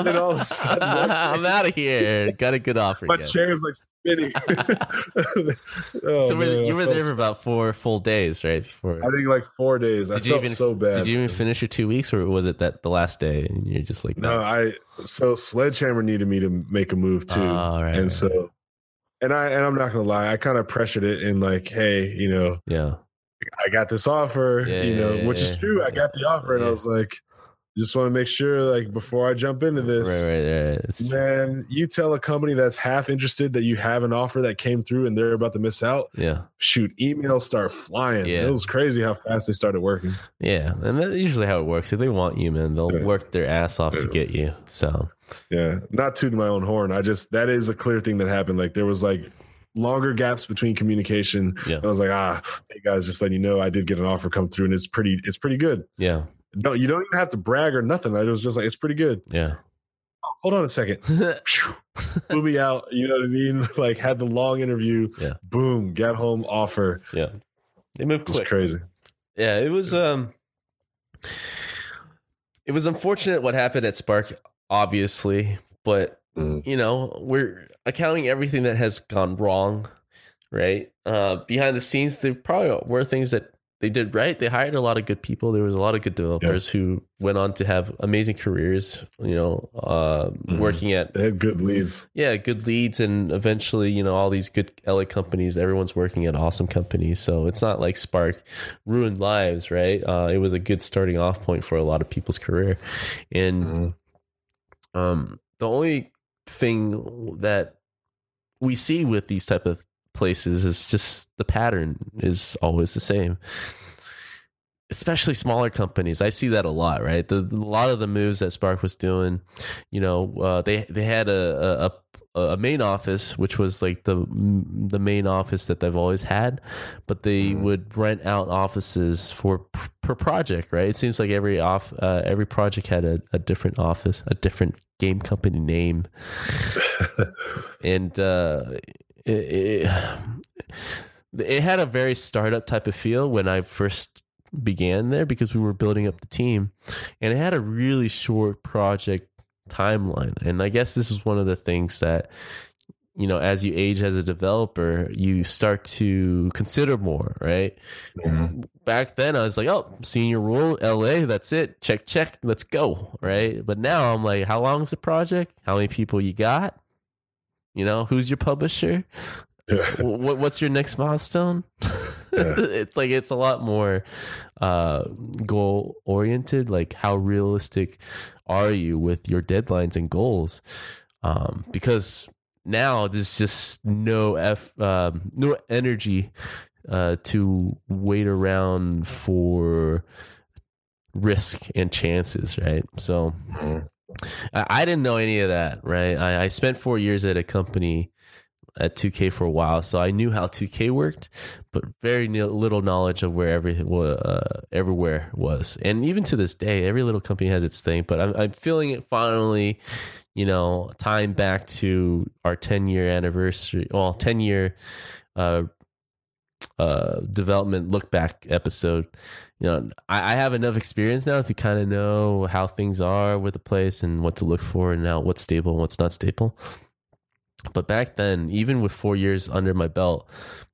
then all of a sudden I'm out of here. Got a good offer. my again. chair was like spinning Oh, so man, you were there for about four full days, right? Before I think like four days. I Did you felt even- so bad. did you even finish your two weeks, or was it that the last day and you're just like, No, I so Sledgehammer needed me to make a move too, Oh, right, and right, so, and I and I'm not gonna lie, I kind of pressured it in like, hey, you know, yeah, I got this offer, Yeah, you know, yeah, which is true. I got the offer, and I was like, just want to make sure, like, before I jump into this, right, right, right. Man, you tell a company that's half interested that you have an offer that came through and they're about to miss out. Yeah, Shoot, emails start flying. Yeah. It was crazy how fast they started working. yeah, and that's usually how it works. If they want you, man, they'll work their ass off to get you. So Yeah, not tooting my own horn. I just that is a clear thing that happened. Like there was like longer gaps between communication. Yeah. And I was like, ah, hey guys, just letting you know, I did get an offer come through, and it's pretty, it's pretty good. yeah, No, you don't even have to brag or nothing. I was just like, it's pretty good. yeah, Hold on a second. Blew me out. You know what I mean? Like had the long interview. Yeah. Boom. Got home. Offer. yeah. They move It's crazy. Yeah, it was um it was unfortunate what happened at Spark, obviously, but Mm. you know, we're accounting everything that has gone wrong. right? Uh, behind the scenes, there probably were things that they did right. They hired a lot of good people. There was a lot of good developers who went on to have amazing careers. You know, uh, Mhm. working at They had good leads. yeah, good leads, and eventually, you know, all these good LA companies. Everyone's working at awesome companies, so it's not like Spark ruined lives, right? Uh, it was a good starting off point for a lot of people's career, and Mhm. um, the only thing that we see with these type of places is just the pattern is always the same. Especially smaller companies i see that a lot right? The, a lot of the moves that spark was doing you know uh, they they had a, a a main office which was like the the main office that they've always had but they Mhm. would rent out offices for per project right? It seems like every off uh, every project had a, a different office a different game company name. And uh, it, it, it had a very startup type of feel when I first began there because we were building up the team, and it had a really short project timeline. And I guess this is one of the things that you know as you age as a developer you start to consider more right Mhm. back then i was like oh senior role la that's it check check let's go right but now i'm like how long is the project how many people you got you know who's your publisher Yeah. what what's your next milestone Yeah. it's like it's a lot more uh goal oriented like how realistic are you with your deadlines and goals um because now there's just no f um, no energy uh to wait around for risk and chances right so Mhm. I, I didn't know any of that, right? I, I spent four years at a company at 2K for a while, so I knew how 2K worked, but very little knowledge of where every uh, everywhere was. And even to this day, every little company has its thing. But I'm, I'm feeling it finally, you know, time back to our 10 year anniversary, well, 10 year uh, uh, development look back episode you know, I, I have enough experience now to kind of know how things are with the place and what to look for and now what's stable and what's not stable. But back then, even with four years under my belt,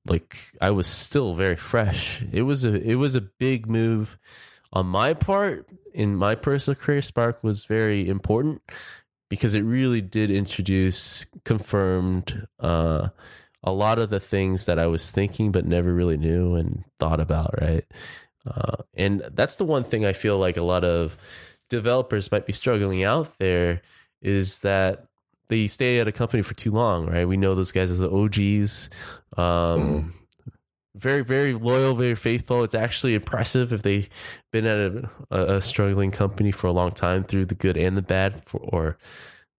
like I was still very fresh. It was a it was a big move on my part in my personal career. Spark was very important because it really did introduce, confirmed uh, a lot of the things that I was thinking but never really knew and thought about. Right. Uh, and that's the one thing I feel like a lot of developers might be struggling out there is that they stay at a company for too long, right? We know those guys as the OGs. Um, Very, very loyal, very faithful. It's actually impressive if they've been at a, a, a struggling company for a long time through the good and the bad, for, or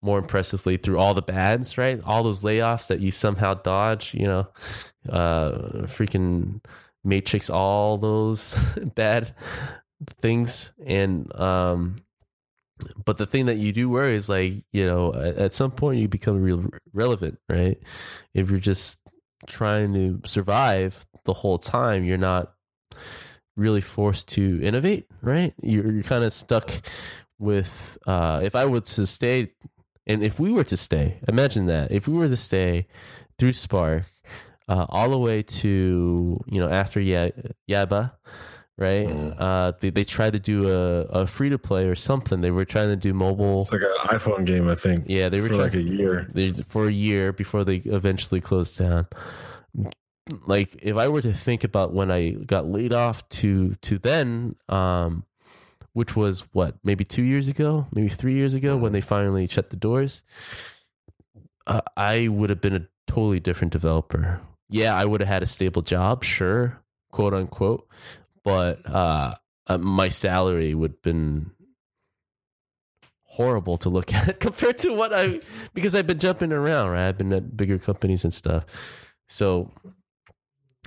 more impressively through all the bads, right? All those layoffs that you somehow dodge, you know, uh, freaking matrix all those bad things and um but the thing that you do worry is like you know at, some point you become real relevant right? If you're just trying to survive the whole time you're not really forced to innovate right? You're, you're kind of stuck with uh if i were to stay and if we were to stay imagine that if we were to stay through spark uh, all the way to you know after Ya- Yaiba, right? Mm. Uh, they they tried to do a, a free to play or something. They were trying to do mobile. It's like an iPhone game, I think. Yeah, they were for trying like a year. they, for a year before they eventually closed down. Like if I were to think about when I got laid off to to then, um, which was what maybe two years ago, maybe three years ago when they finally shut the doors, uh, I would have been a totally different developer. Yeah, I would have had a stable job, sure, quote unquote, but uh, uh, my salary would have been horrible to look at compared to what I because I've been jumping around, right? I've been at bigger companies and stuff. So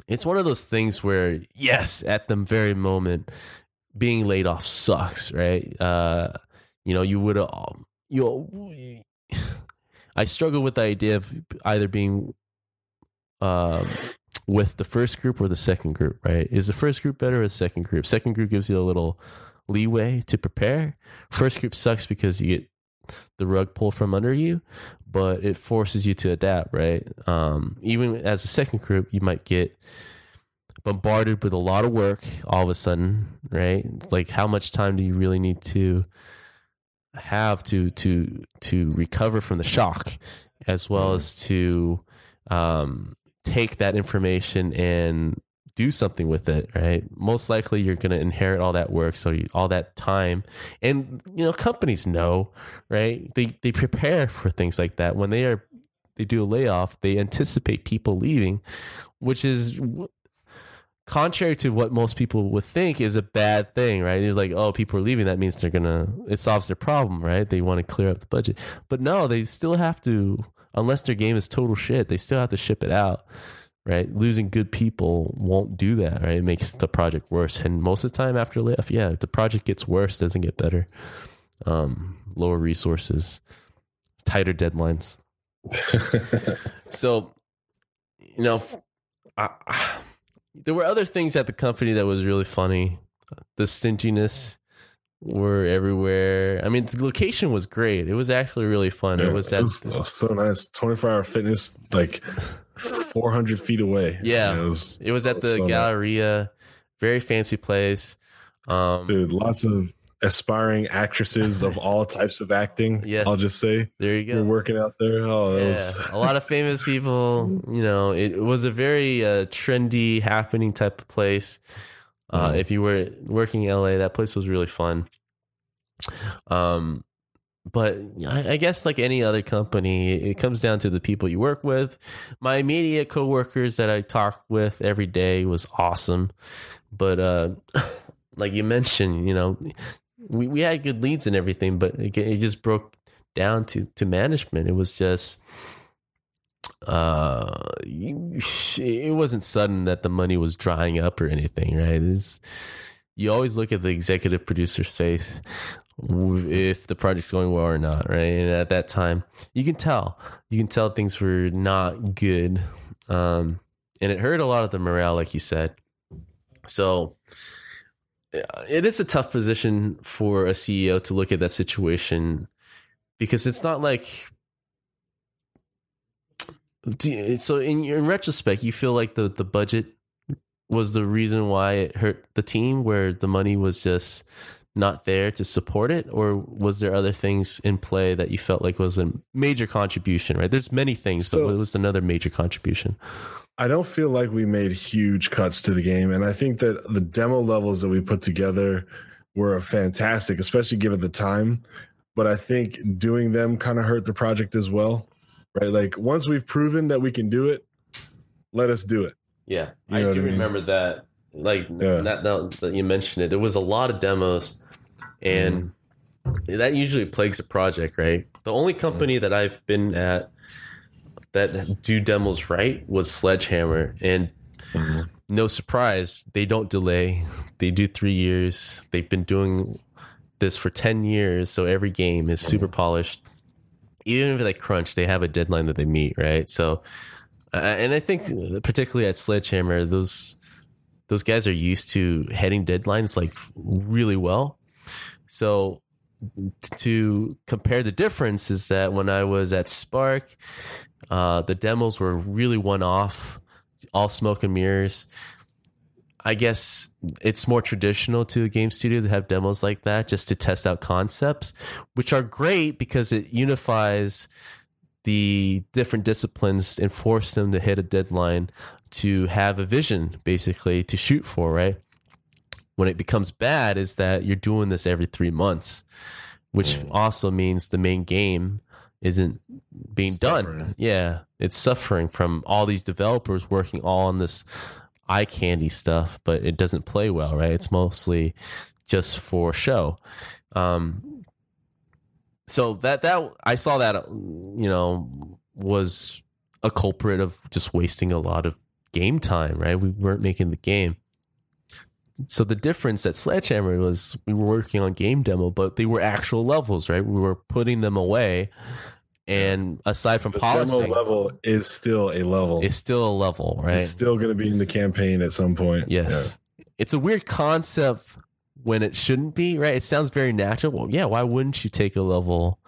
it's one of those things where yes, at the very moment being laid off sucks, right? Uh you know, you would have you I struggle with the idea of either being um with the first group or the second group, right? Is the first group better or the second group? Second group gives you a little leeway to prepare. First group sucks because you get the rug pulled from under you, but it forces you to adapt, right? Um, even as a second group, you might get bombarded with a lot of work all of a sudden, right? Like how much time do you really need to have to to to recover from the shock as well as to um, take that information and do something with it, right? Most likely you're going to inherit all that work, so you, all that time, and you know companies know, right? They they prepare for things like that when they are they do a layoff. They anticipate people leaving, which is contrary to what most people would think is a bad thing, right? It's like, oh, people are leaving. That means they're gonna it solves their problem, right? They want to clear up the budget, but no, they still have to. Unless their game is total shit, they still have to ship it out right? Losing good people won't do that, right? It makes the project worse. And most of the time after layoff, yeah, the project gets worse, doesn't get better. Um, lower resources, tighter deadlines. so, you know, I, I, there were other things at the company that was really funny. The stinginess were everywhere. I mean, the location was great. It was actually really fun. Yeah, it was, at, it was so nice. 24 hour fitness, like 400 feet away. Yeah. It was, it was at the so Galleria, very fancy place. Um, Dude, lots of aspiring actresses of all types of acting. Yes. I'll just say. There you go. You're working out there. Oh, yeah. Was... a lot of famous people. You know, it was a very uh, trendy, happening type of place. Uh, mm. If you were working in LA, that place was really fun. Um, but I, I guess like any other company, it comes down to the people you work with. My immediate coworkers that I talk with every day was awesome, but uh, like you mentioned, you know, we we had good leads and everything, but it, it just broke down to to management. It was just uh it wasn't sudden that the money was drying up or anything right? It's, you always look at the executive producer's face if the project's going well or not right? And at that time you can tell. You can tell things were not good um and it hurt a lot of the morale like you said. So it is a tough position for a ceo to look at that situation because it's not like so in in retrospect, you feel like the the budget was the reason why it hurt the team, where the money was just not there to support it, or was there other things in play that you felt like was a major contribution? Right, there's many things, so, but it was another major contribution. I don't feel like we made huge cuts to the game, and I think that the demo levels that we put together were fantastic, especially given the time. But I think doing them kind of hurt the project as well right? Like once we've proven that we can do it, let us do it. Yeah, you I do I mean? remember that. Like yeah. that, that, that, you mentioned it, there was a lot of demos, and mm-hmm. that usually plagues a project, right? The only company mm-hmm. that I've been at that do demos right was Sledgehammer, and mm-hmm. no surprise, they don't delay. They do three years. They've been doing this for 10 years so every game is super polished even if they crunch, they have a deadline that they meet, right? So, uh, and I think particularly at Sledgehammer, those those guys are used to heading deadlines like really well. So to compare the difference is that when I was at Spark, uh, the demos were really one off, all smoke and mirrors. I guess it's more traditional to a game studio to have demos like that just to test out concepts, which are great because it unifies the different disciplines and force them to hit a deadline to have a vision basically to shoot for, right? When it becomes bad is that you're doing this every 3 months, which mm. also means the main game isn't being done. Yeah, it's suffering from all these developers working all on this eye candy stuff, but it doesn't play well, right? It's mostly just for show. Um, so that that I saw that you know was a culprit of just wasting a lot of game time, right? We weren't making the game. So the difference at Sledgehammer was we were working on game demo, but they were actual levels, right? We were putting them away and aside from the demo level is still a level. It's still a level, right? It's still going to be in the campaign at some point. Yes. Yeah. It's a weird concept when it shouldn't be, right? It sounds very natural. Well, yeah, why wouldn't you take a level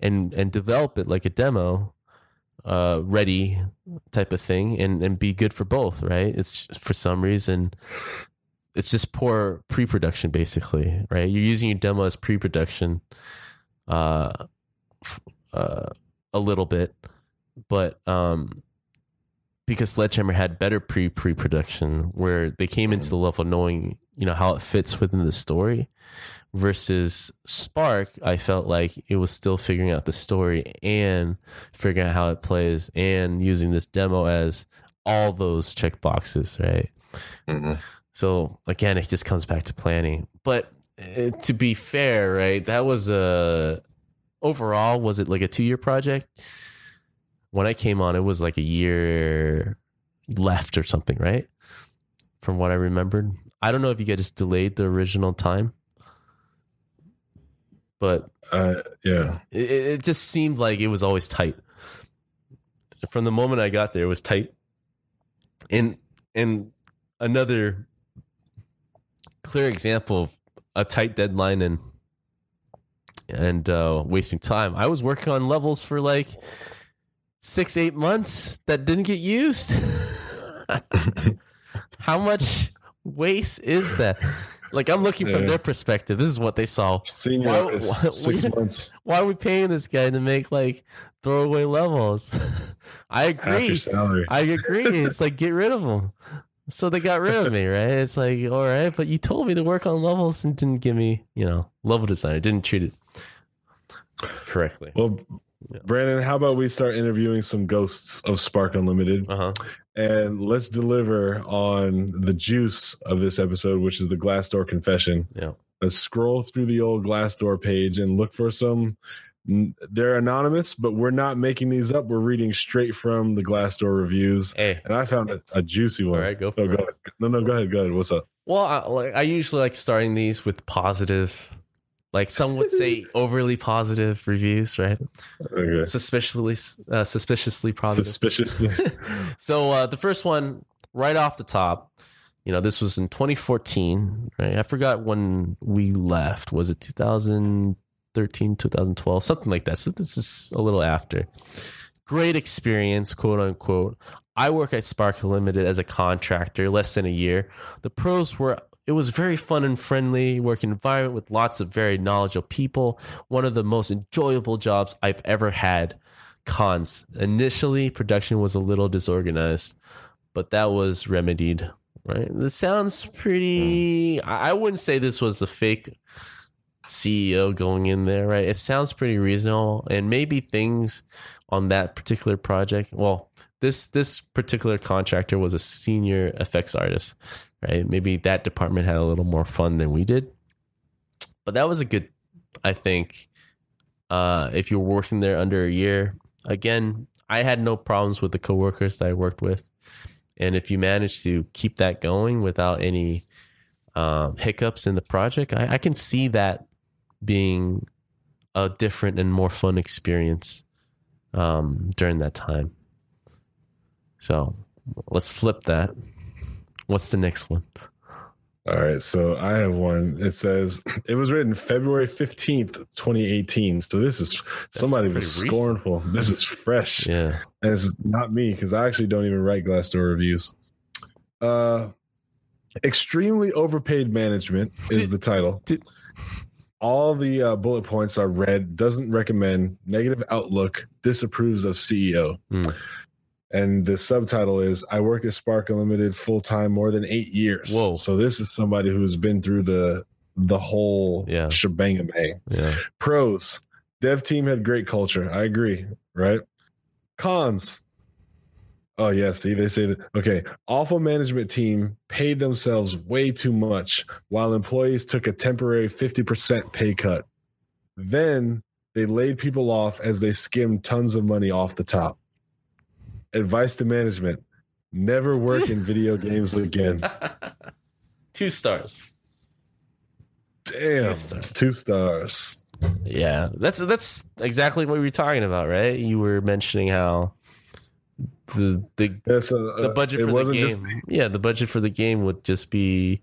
and and develop it like a demo uh ready type of thing and and be good for both right it's just, for some reason it's just poor pre-production basically right you're using your demo as pre-production uh uh a little bit but um because Sledgehammer had better pre pre production where they came into the level knowing you know how it fits within the story versus Spark I felt like it was still figuring out the story and figuring out how it plays and using this demo as all those check boxes right? Mm-hmm. so again it just comes back to planning. But uh, to be fair right that was a overall was it like a two year project when I came on, it was like a year left or something, right? From what I remembered. I don't know if you guys delayed the original time, but Uh, yeah. it, it just seemed like it was always tight. From the moment I got there, it was tight. And and another clear example of a tight deadline and and uh, wasting time. I was working on levels for like six, eight months that didn't get used. How much waste is that? Like I'm looking from their perspective. This is what they saw. Senior Why- artist, why- six we- months. Why are we paying this guy to make like throwaway levels? I Half your agree. salary. I agree. It's like get rid of him. So they got rid of me, right? It's like, all right, but you told me to work on levels and didn't give me, you know, level design. Didn't treat it correctly. Well, Yeah. Brandon, how about we start interviewing some ghosts of Spark Unlimited Uh huh. and let's deliver on the juice of this episode, which is the Glassdoor confession. Yeah. Let's scroll through the old Glassdoor page and look for some. They're anonymous, but we're not making these up. We're reading straight from the Glassdoor reviews, Hey. and I found a, a juicy one. All right, go for Oh, go ahead. No, no, go ahead. Go ahead. What's up? Well, I, like, I usually like starting these with positive, like some would say overly positive reviews, right? Okay. Suspiciously, uh, suspiciously positive. Suspiciously. so uh, the first one, right off the top, you know, this was in 2014, right? I forgot when we left. Was it 2013, 2012, something like that? So this is a little after. Great experience, quote unquote. I work at Spark Limited as a contractor, less than a year. The pros were. It was very fun and friendly work environment with lots of very knowledgeable people. One of the most enjoyable jobs I've ever had cons initially production was a little disorganized but that was remedied right this sounds pretty mm. i I wouldn't say this was a fake ceo going in there right? It sounds pretty reasonable. And maybe things on that particular project well this this particular contractor was a senior effects artist right? Maybe that department had a little more fun than we did. But that was a good i think uh if you're working there under a year. Again, I had no problems with the coworkers that I worked with. And if you manage to keep that going without any um, hiccups in the project, I, I can see that being a different and more fun experience um, during that time. So let's flip that. What's the next one? All right, so I have one. It says it was written February 15th, 2018. So this is somebody was recent. scornful. This is fresh. Yeah. And it's not me because I actually don't even write Glassdoor reviews. Uh extremely overpaid management is Did- the title. did- All the uh, bullet points are red, doesn't recommend, negative outlook, disapproves of CEO. Hmm. And the subtitle is I worked at Spark Unlimited full time more than eight years. Whoa. So this is somebody who's been through the the whole Yeah. shebang bang. Yeah. Pros. Dev team had great culture. I agree. Right. Cons. Oh yeah, see they say that okay. Awful management team paid themselves way too much while employees took a temporary 50% pay cut. Then they laid people off as they skimmed tons of money off the top. Advice to management. Never work in video games again. Two stars. Damn. Two stars. Two stars. Yeah, that's that's exactly what we were talking about, right? You were mentioning how the the Yes, uh, the budget for the wasn't just game, yeah, the budget for the game would just be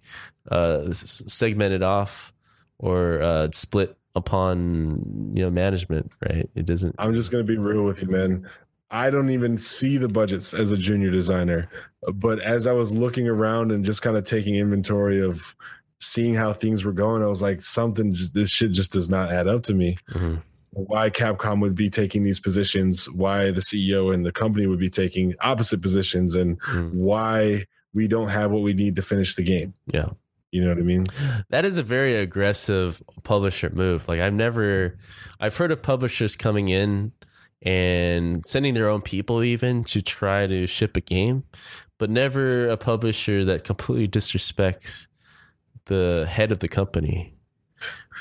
uh, segmented off or uh, split upon you know management, right? It doesn't. I'm just gonna be real with you, man. I don't even see the budgets as a junior designer, but as I was looking around and just kind of taking inventory of seeing how things were going, I was like, something. This shit just does not add up to me. Mhm. Why Capcom would be taking these positions? Why the CEO and the company would be taking opposite positions? And Mhm. why we don't have what we need to finish the game? Yeah. You know what I mean? That is a very aggressive publisher move. Like I've never, I've heard of publishers coming in and sending their own people even to try to ship a game, but never a publisher that completely disrespects the head of the company.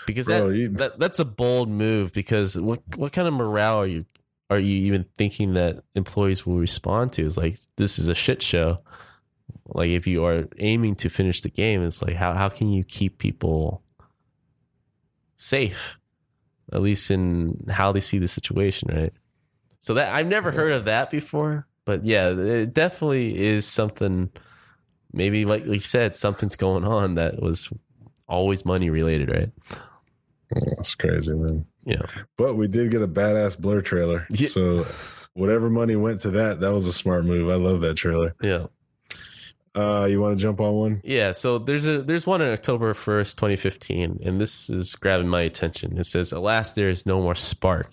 Because Bro, that, you- that that's a bold move. Because what what kind of morale are you are you even thinking that employees will respond to? Is like this is a shit show like if you are aiming to finish the game it's like how, how can you keep people safe at least in how they see the situation right so that i've never heard of that before but yeah it definitely is something maybe like you said something's going on that was always money related right That's crazy, man. yeah But we did get a badass blur trailer. Yeah. So whatever money went to that, that was a smart move. I love that trailer. yeah Uh, you want to jump on one? Yeah, so there's a there's one on October first, 2015, and this is grabbing my attention. It says, "Alas, there is no more Spark."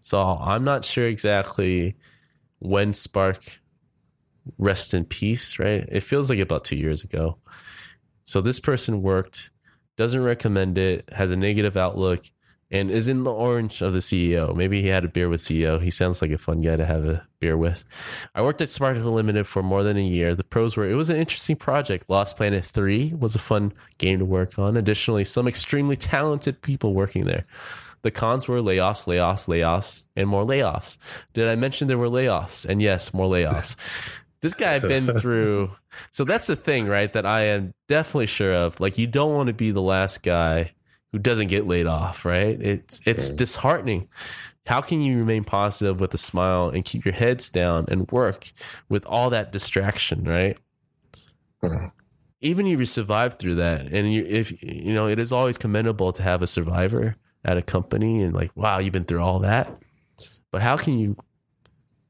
So I'm not sure exactly when Spark rest in peace. Right? It feels like about two years ago. So this person worked, doesn't recommend it, has a negative outlook, and is in the orange of the CEO. Maybe he had a beer with CEO. He sounds like a fun guy to have a beer with. I worked at Spark Limited for more than a year. The pros were it was an interesting project. Lost Planet 3 was a fun game to work on. Additionally, some extremely talented people working there. The cons were layoffs, layoffs, layoffs, and more layoffs. Did I mention there were layoffs? And yes, more layoffs. this guy had been through. So that's the thing, right? That I am definitely sure of. Like, you don't want to be the last guy who doesn't get laid off, right? It's it's disheartening. How can you remain positive with a smile and keep your heads down and work with all that distraction, right? Mhm. Even if you survive through that, and you, if you know, it is always commendable to have a survivor at a company, and like, wow, you've been through all that. But how can you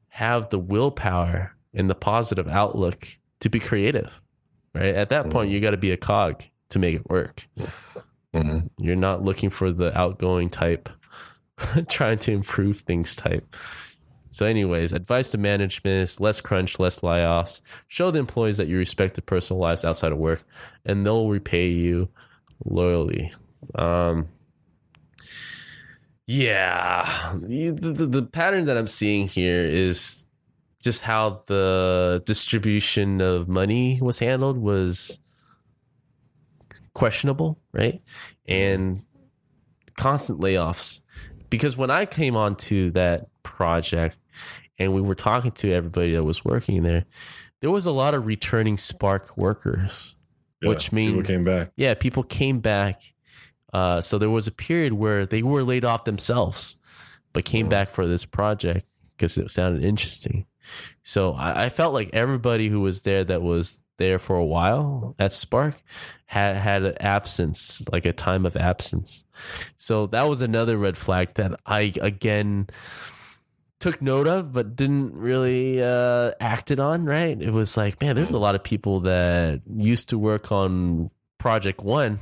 have the willpower and the positive outlook to be creative, right? At that point, you got to be a cog to make it work. You're not looking for the outgoing type, trying to improve things type. So, anyways, advice to management is less crunch, less layoffs. Show the employees that you respect their personal lives outside of work, and they'll repay you loyally. Um, yeah, the, the, the pattern that I'm seeing here is just how the distribution of money was handled was questionable, right? And constant layoffs. Because when I came onto that project and we were talking to everybody that was working there, there was a lot of returning Spark workers. Which means people came back. Yeah, people came back. Uh, so there was a period where they were laid off themselves, but came back for this project because it sounded interesting. So I, I felt like everybody who was there that was there for a while at Spark had had an absence, like a time of absence. So that was another red flag that I again took note of, but didn't really uh, acted on. Right? It was like, man, there's a lot of people that used to work on Project One,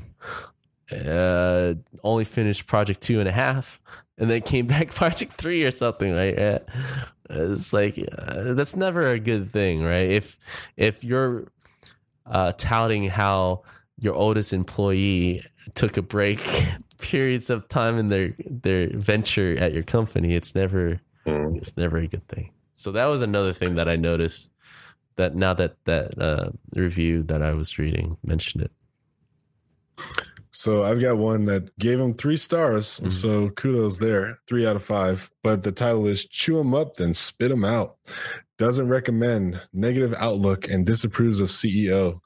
uh, only finished Project Two and a half, and then came back Project Three or something. Right? It's like uh, that's never a good thing, right? If if you're uh, touting how your oldest employee took a break periods of time in their their venture at your company, it's never Mm. it's never a good thing. So that was another thing that I noticed that now that that uh, review that I was reading mentioned it. So I've got one that gave him three stars. Mhm. So kudos there, three out of five. But the title is Chew 'em Up, Then Spit 'em Out. Doesn't recommend, negative outlook, and disapproves of CEO.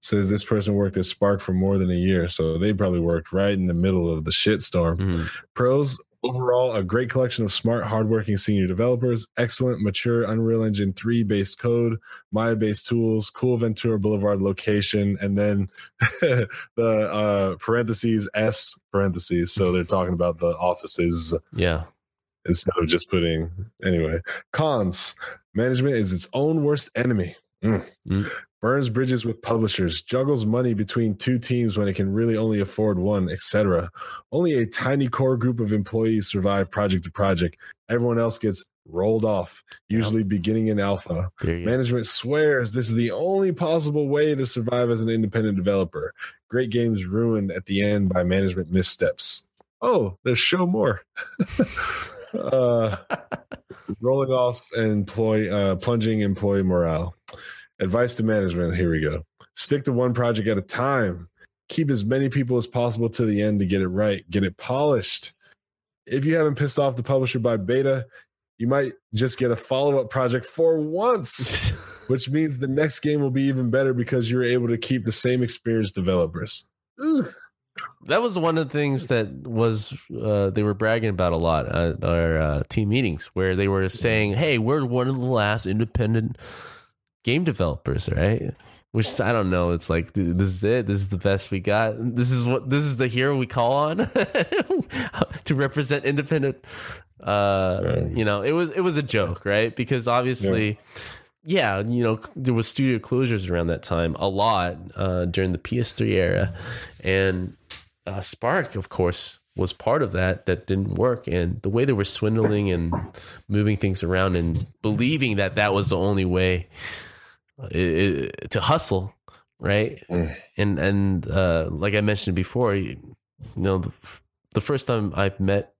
Says this person worked at Spark for more than a year. So they probably worked right in the middle of the shitstorm. Mhm. Pros Overall, a great collection of smart, hardworking senior developers, excellent, mature Unreal Engine 3 based code, Maya based tools, cool Ventura Boulevard location, and then the uh, parentheses S parentheses. So they're talking about the offices Yeah. instead of just putting. Anyway, cons management is its own worst enemy. Mm. Mm. Burns bridges with publishers, juggles money between two teams when it can really only afford one, etc. Only a tiny core group of employees survive project to project. Everyone else gets rolled off, usually beginning in alpha. You go. Management swears this is the only possible way to survive as an independent developer. Great games ruined at the end by management missteps. Oh, there's show more. uh, rolling offs and employee uh, plunging employee morale. Advice to management. Here we go. Stick to one project at a time. Keep as many people as possible to the end to get it right. Get it polished. If you haven't pissed off the publisher by beta, you might just get a follow up project for once, which means the next game will be even better because you're able to keep the same experienced developers. Ugh. that was one of the things that was uh, they were bragging about a lot at our uh, team meetings where they were saying hey we're one of the last independent game developers right? Which i don't know. It's like this is it. This is the best we got. This is what this is the hero we call on to represent independent uh Right. you know it was it was a joke right? Because obviously yeah, you know, there was studio closures around that time a lot uh, during the PS3 era, and uh, Spark, of course, was part of that. That didn't work, and the way they were swindling and moving things around and believing that that was the only way uh, i i to hustle, right? Mm. And and uh, like I mentioned before, you know, the, the first time I met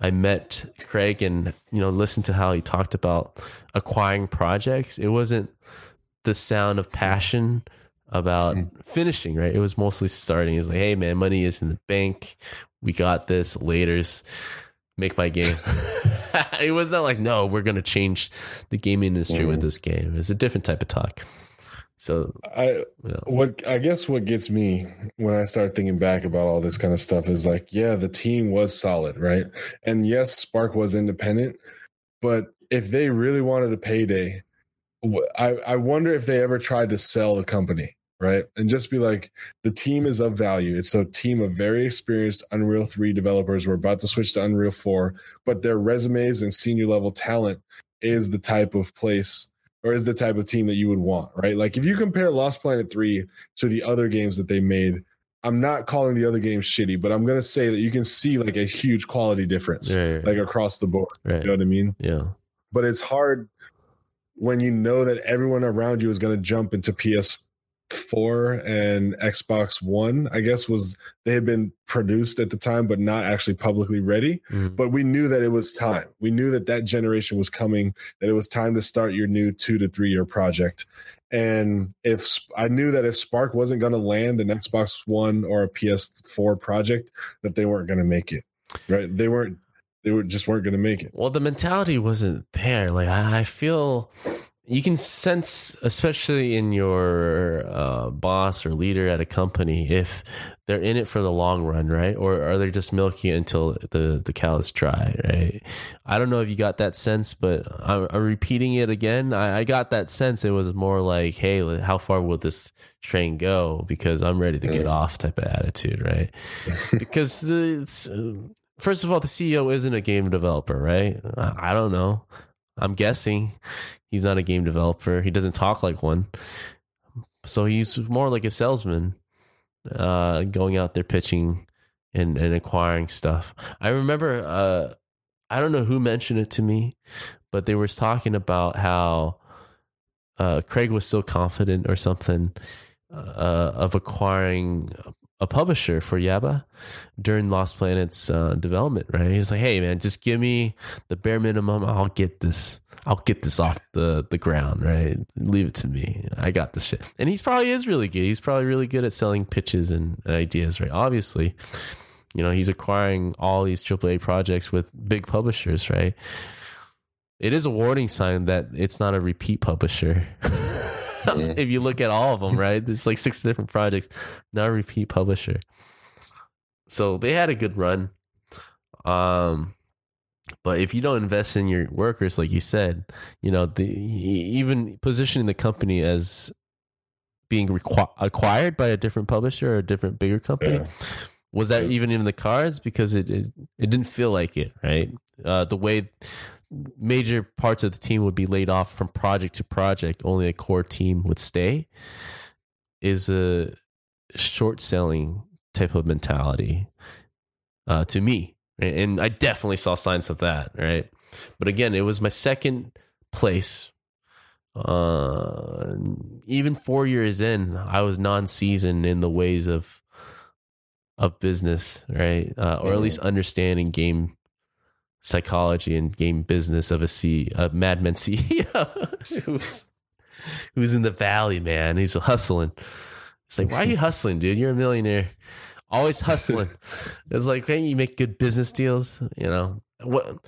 I met Craig and you know listened to how he talked about acquiring projects. It wasn't the sound of passion about finishing, right? It was mostly starting. It was like, hey man, money is in the bank. We got this. Later's make my game. it was not like, no, we're gonna change the gaming industry with mm. this game. It's a different type of talk. So I what I guess what gets me when I start thinking back about all this kind of stuff is like, yeah, the team was solid, right? And yes, Spark was independent, but if they really wanted a payday, I I wonder if they ever tried to sell the company, right? And just be like, the team is of value. It's a team of very experienced Unreal 3 developers. We're about to switch to Unreal 4, but their resumes and senior level talent is the type of place or is the type of team that you would want, right? Like if you compare Lost Planet 3 to the other games that they made, I'm not calling the other games shitty, but I'm going to say that you can see like a huge quality difference Right. like across the board. Right. You know what I mean? yeah. But it's hard when you know that everyone around you is going to jump into PS4 and Xbox One, I guess was they had been produced at the time but not actually publicly ready Mhm. but we knew that it was time. We knew that that generation was coming, that it was time to start your new two to three year project. And if I knew that if Spark wasn't going to land an Xbox One or a PS4 project, that they weren't going to make it. Right? They weren't. They were just weren't going to make it. Well, the mentality wasn't there. Like I, I feel you can sense, especially in your uh, boss or leader at a company, if they're in it for the long run, right? Or are they just milking it until the the cow is dry, right? I don't know if you got that sense, but I'm, I'm repeating it again. I, I got that sense. It was more like, hey, how far will this train go? Because I'm ready to get off, type of attitude, right? because the, it's, uh, first of all, the CEO isn't a game developer, right? I, I don't know. I'm guessing he's not a game developer. He doesn't talk like one. So he's more like a salesman, uh, going out there pitching and, and acquiring stuff. I remember, uh, I don't know who mentioned it to me, but they were talking about how uh, Craig was so confident or something uh, of acquiring a publisher for Yaiba during Lost Planet's uh, development. Right? He's like, "Hey, man, just give me the bare minimum. I'll get this. I'll get this off the the ground. Right? Leave it to me. I got this shit." And he's probably is really good. He's probably really good at selling pitches and, and ideas. Right? Obviously, you know, he's acquiring all these AAA projects with big publishers. Right? It is a warning sign that it's not a repeat publisher. if you look at all of them, right? There's like six different projects, not a repeat publisher. So they had a good run. Um, but if you don't invest in your workers, like you said, you know, the even positioning the company as being requ- acquired by a different publisher or a different bigger company. Yeah. Was that Yeah. even in the cards? Because it, it it didn't feel like it, right? Uh, the way major parts of the team would be laid off from project to project, only a core team would stay, is a short selling type of mentality uh, to me. And I definitely saw signs of that, right? But again, it was my second place. Uh, even four years in, I was non-seasoned in the ways of of business, right? Uh, or at Mhm. least understanding game psychology and game business of a C, a madman CEO who's who's in the valley, man. He's hustling. It's like, why are you hustling, dude? You're a millionaire. Always hustling. it's like, can't you make good business deals? You know what?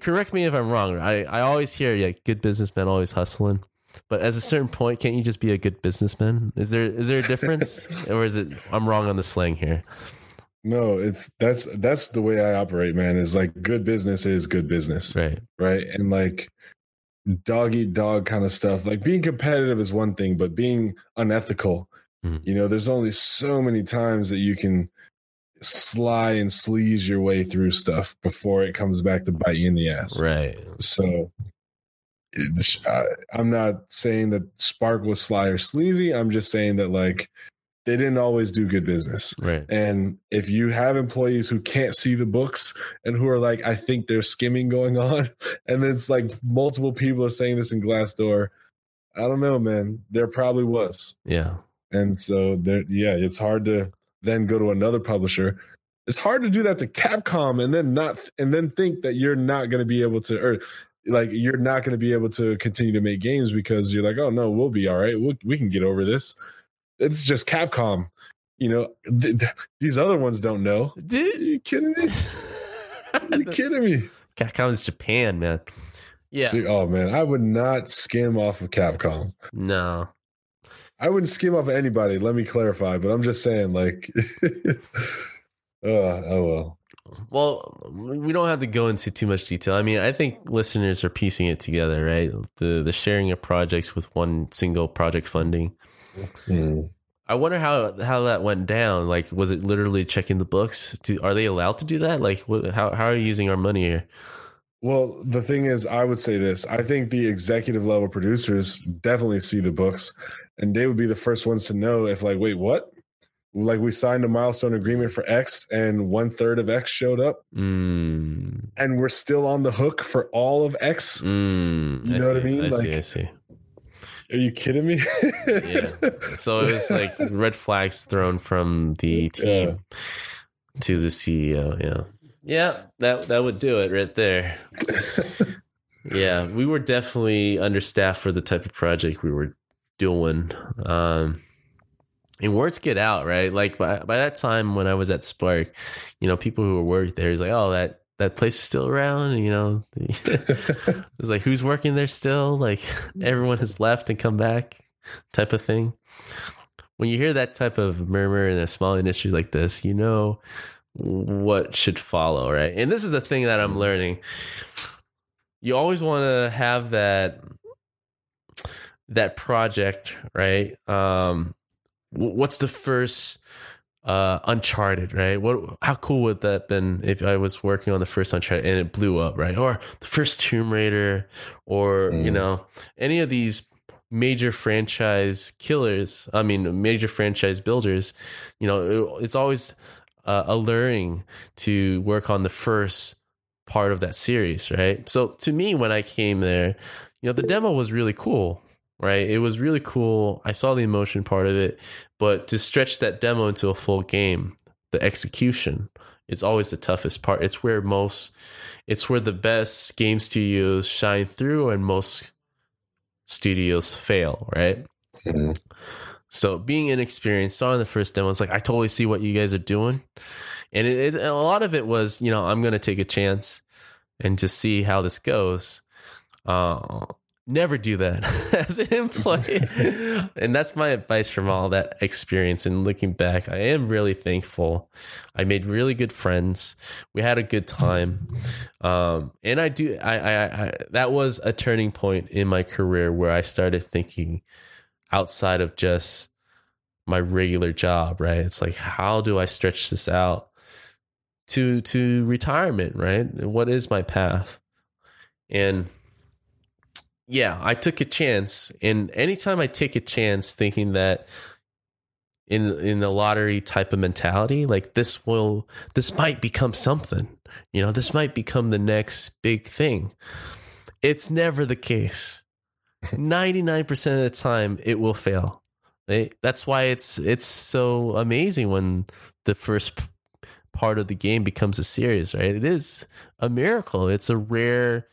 Correct me if I'm wrong. I, I always hear, yeah, good businessmen always hustling. But at a certain point, can't you just be a good businessman? Is there is there a difference, or is it I'm wrong on the slang here? No, it's that's that's the way I operate, man. Is like good business is good business, Right. right? And like dog eat dog kind of stuff. Like being competitive is one thing, but being unethical, Mhm. you know, there's only so many times that you can sly and sleaze your way through stuff before it comes back to bite you in the ass. Right. So it's, uh, I'm not saying that Spark was sly or sleazy. I'm just saying that like they didn't always do good business. Right. And if you have employees who can't see the books and who are like, I think there's skimming going on, and then it's like multiple people are saying this in Glassdoor, I don't know, man. There probably was. Yeah. And so there, yeah, it's hard to then go to another publisher. It's hard to do that to Capcom and then not and then think that you're not going to be able to or like you're not going to be able to continue to make games because you're like, oh no, we'll be all right. We'll, we can get over this. It's just Capcom. You know, th- th- these other ones don't know. Are you kidding me? Are you kidding me? Capcom is Japan, man. Yeah. See, oh man, I would not skim off of Capcom. No. I wouldn't skim off of anybody. Let me clarify, but I'm just saying, like, uh, oh well. Well, we don't have to go into too much detail. I mean, I think listeners are piecing it together, right? The the sharing of projects with one single project funding. Hmm. I wonder how how that went down. Like, was it literally checking the books? Do, are they allowed to do that? Like, what, how how are you using our money here? Well, the thing is, I would say this. I think the executive level producers definitely see the books, and they would be the first ones to know if, like, wait, what? Like, we signed a milestone agreement for X, and one third of X showed up, Mm, and we're still on the hook for all of X. mm, You know what I mean? I see. I see. Are you kidding me? Yeah. So it was like red flags thrown from the team to the CEO. Yeah. Yeah, that that would do it right there. Yeah, we were definitely understaffed for the type of project we were doing. Um and words get out, right? Like by by that time when I was at Spark, you know, people who were working there is like, oh, that that place is still around, you know. it's like who's working there still? Like everyone has left and come back, type of thing. When you hear that type of murmur in a small industry like this, you know what should follow, right? And this is the thing that I'm learning. You always want to have that that project, right? Um what's the first uh uncharted right? What how cool would that been if i was working on the first uncharted and it blew up right? Or the first tomb raider or you Mm. know any of these major franchise killers i mean major franchise builders you know it- it's always uh, alluring to work on the first part of that series right? So to me when i came there you know the demo was really cool right? It was really cool. I saw the emotion part of it but to stretch that demo into a full game the execution is always the toughest part. It's where most it's where the best game studios shine through and most studios fail right? Mhm. so being inexperienced on the first demo, it's like I totally see what you guys are doing, and it, it, a lot of it was, you know, I'm going to take a chance and just see how this goes. Uh, never do that as an employee. and that's my advice from all that experience. And looking back, I am really thankful. I made really good friends. We had a good time. Um, and I do, I, I, I, that was a turning point in my career where I started thinking outside of just my regular job, right? It's like, how do I stretch this out to, to retirement, right? What is my path? And, yeah, I took a chance, and anytime I take a chance, thinking that in in the lottery type of mentality, like this will this might become something, you know, this might become the next big thing. It's never the case. Ninety nine percent of the time, it will fail. That's why it's it's so amazing when the first part of the game becomes a series. Right? It is a miracle. It's a rare.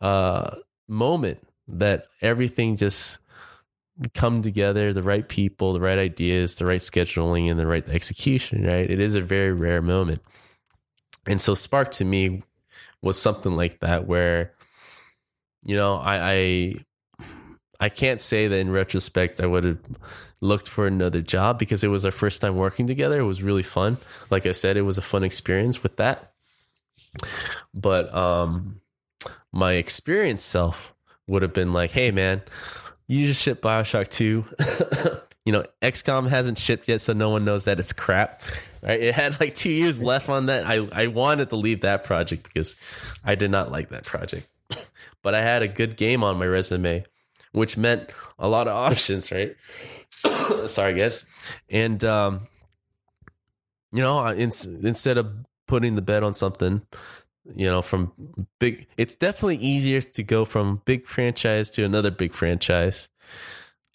Uh, moment that everything just come together the right people the right ideas the right scheduling and the right execution right? It is a very rare moment. And so spark to me was something like that where you know i i, I can't say that in retrospect i would have looked for another job because it was our first time working together. It was really fun. Like i said it was a fun experience with that. But um my experienced self would have been like, hey, man, you just shipped Bioshock 2. you know, XCOM hasn't shipped yet, so no one knows that it's crap. Right? It had like two years left on that. I, I wanted to leave that project because I did not like that project. but I had a good game on my resume, which meant a lot of options, right? Sorry, guys. And, um, you know, in, instead of putting the bet on something you know from big it's definitely easier to go from big franchise to another big franchise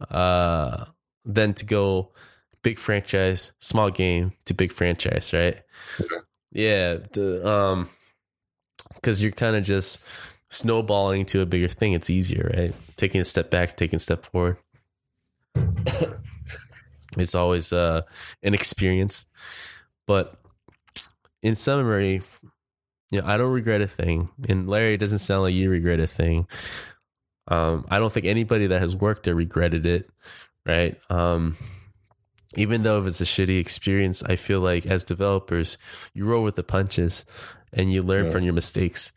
uh than to go big franchise small game to big franchise right? Okay. yeah the, um because you're kind of just snowballing to a bigger thing. It's easier right? Taking a step back taking a step forward. It's always uh an experience. But in summary you know, I don't regret a thing. And Larry, it doesn't sound like you regret a thing. Um, I don't think anybody that has worked there regretted it, right? Um, even though if it's a shitty experience, I feel like as developers, you roll with the punches and you learn yeah. from your mistakes,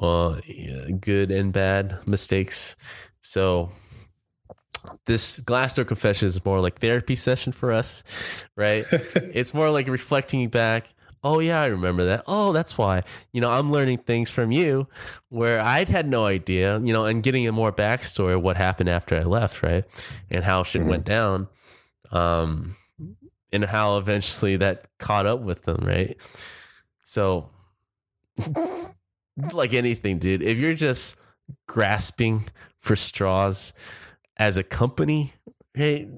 uh, good and bad mistakes. So this Glassdoor confession is more like therapy session for us, right? it's more like reflecting back oh yeah, I remember that. Oh, that's why. You know, I'm learning things from you where I'd had no idea, you know, and getting a more backstory of what happened after I left, right? And how shit mm-hmm. went down. Um and how eventually that caught up with them, right? So like anything, dude, if you're just grasping for straws as a company, hey,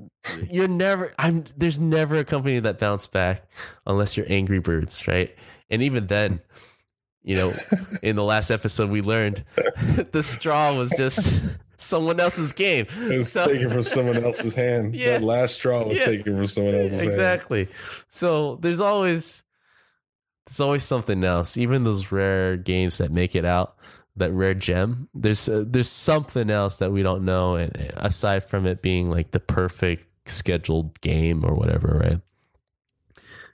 you're never i'm there's never a company that bounced back unless you're angry birds right? And even then you know in the last episode we learned the straw was just someone else's game. It was so, taken from someone else's hand. Yeah, that last straw was yeah, taken from someone else's exactly. Hand. so there's always there's always something else even those rare games that make it out that rare gem there's uh, there's something else that we don't know and aside from it being like the perfect scheduled game or whatever, right?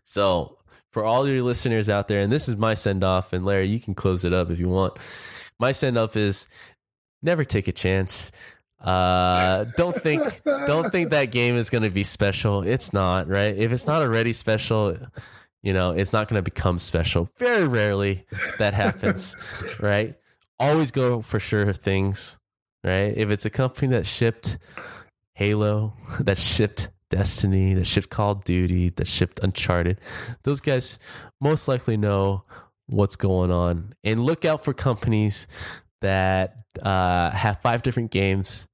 So, for all your listeners out there, and this is my send off, and Larry, you can close it up if you want. My send off is never take a chance. Uh, don't think don't think that game is going to be special. It's not, right? If it's not already special, you know, it's not going to become special. Very rarely that happens, right? Always go for sure things, right? If it's a company that shipped Halo, that shipped Destiny, that shipped Call of Duty, that shipped Uncharted. Those guys most likely know what's going on. And look out for companies that uh, have five different games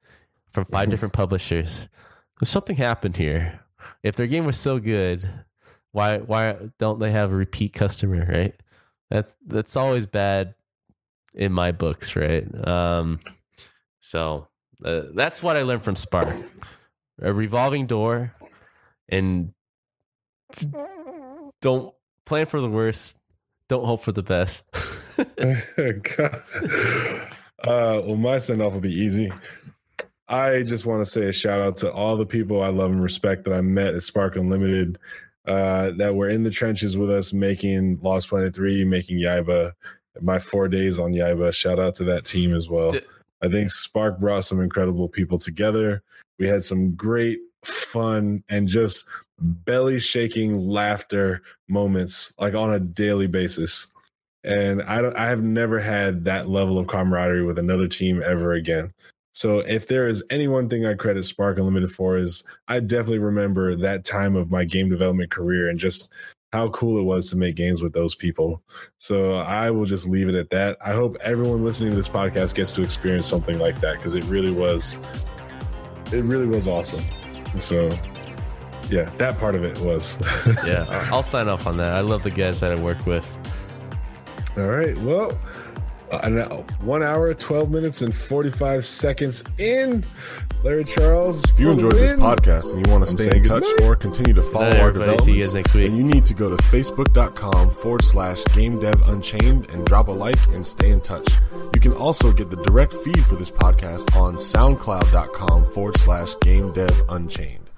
from 5 mm-hmm. different publishers. Something happened here. If their game was so good, why why don't they have a repeat customer, right? That that's always bad in my books, right? Um, so uh, that's what I learned from Spark. A revolving door, and don't plan for the worst. Don't hope for the best. Uh, well, my send off will be easy. I just want to say a shout out to all the people I love and respect that I met at Spark Unlimited uh, that were in the trenches with us making Lost Planet 3, making Yaiba, my four days on Yaiba. Shout out to that team as well. I think Spark brought some incredible people together. We had some great fun and just belly shaking laughter moments like on a daily basis. And I don't I have never had that level of camaraderie with another team ever again. So if there is any one thing I credit Spark Unlimited for is I definitely remember that time of my game development career and just how cool it was to make games with those people. So I will just leave it at that. I hope everyone listening to this podcast gets to experience something like that because it really was it really was awesome. So yeah, that part of it was. yeah, I'll sign off on that. I love the guys that I work with. All right. Well, uh, one hour, 12 minutes, and 45 seconds in. Larry Charles. If you enjoyed this podcast and you want to stay in touch or continue to follow our developments, see you guys next week. then you need to go to facebook.com forward slash game dev unchained and drop a like and stay in touch. You can also get the direct feed for this podcast on soundcloud.com forward slash game dev unchained.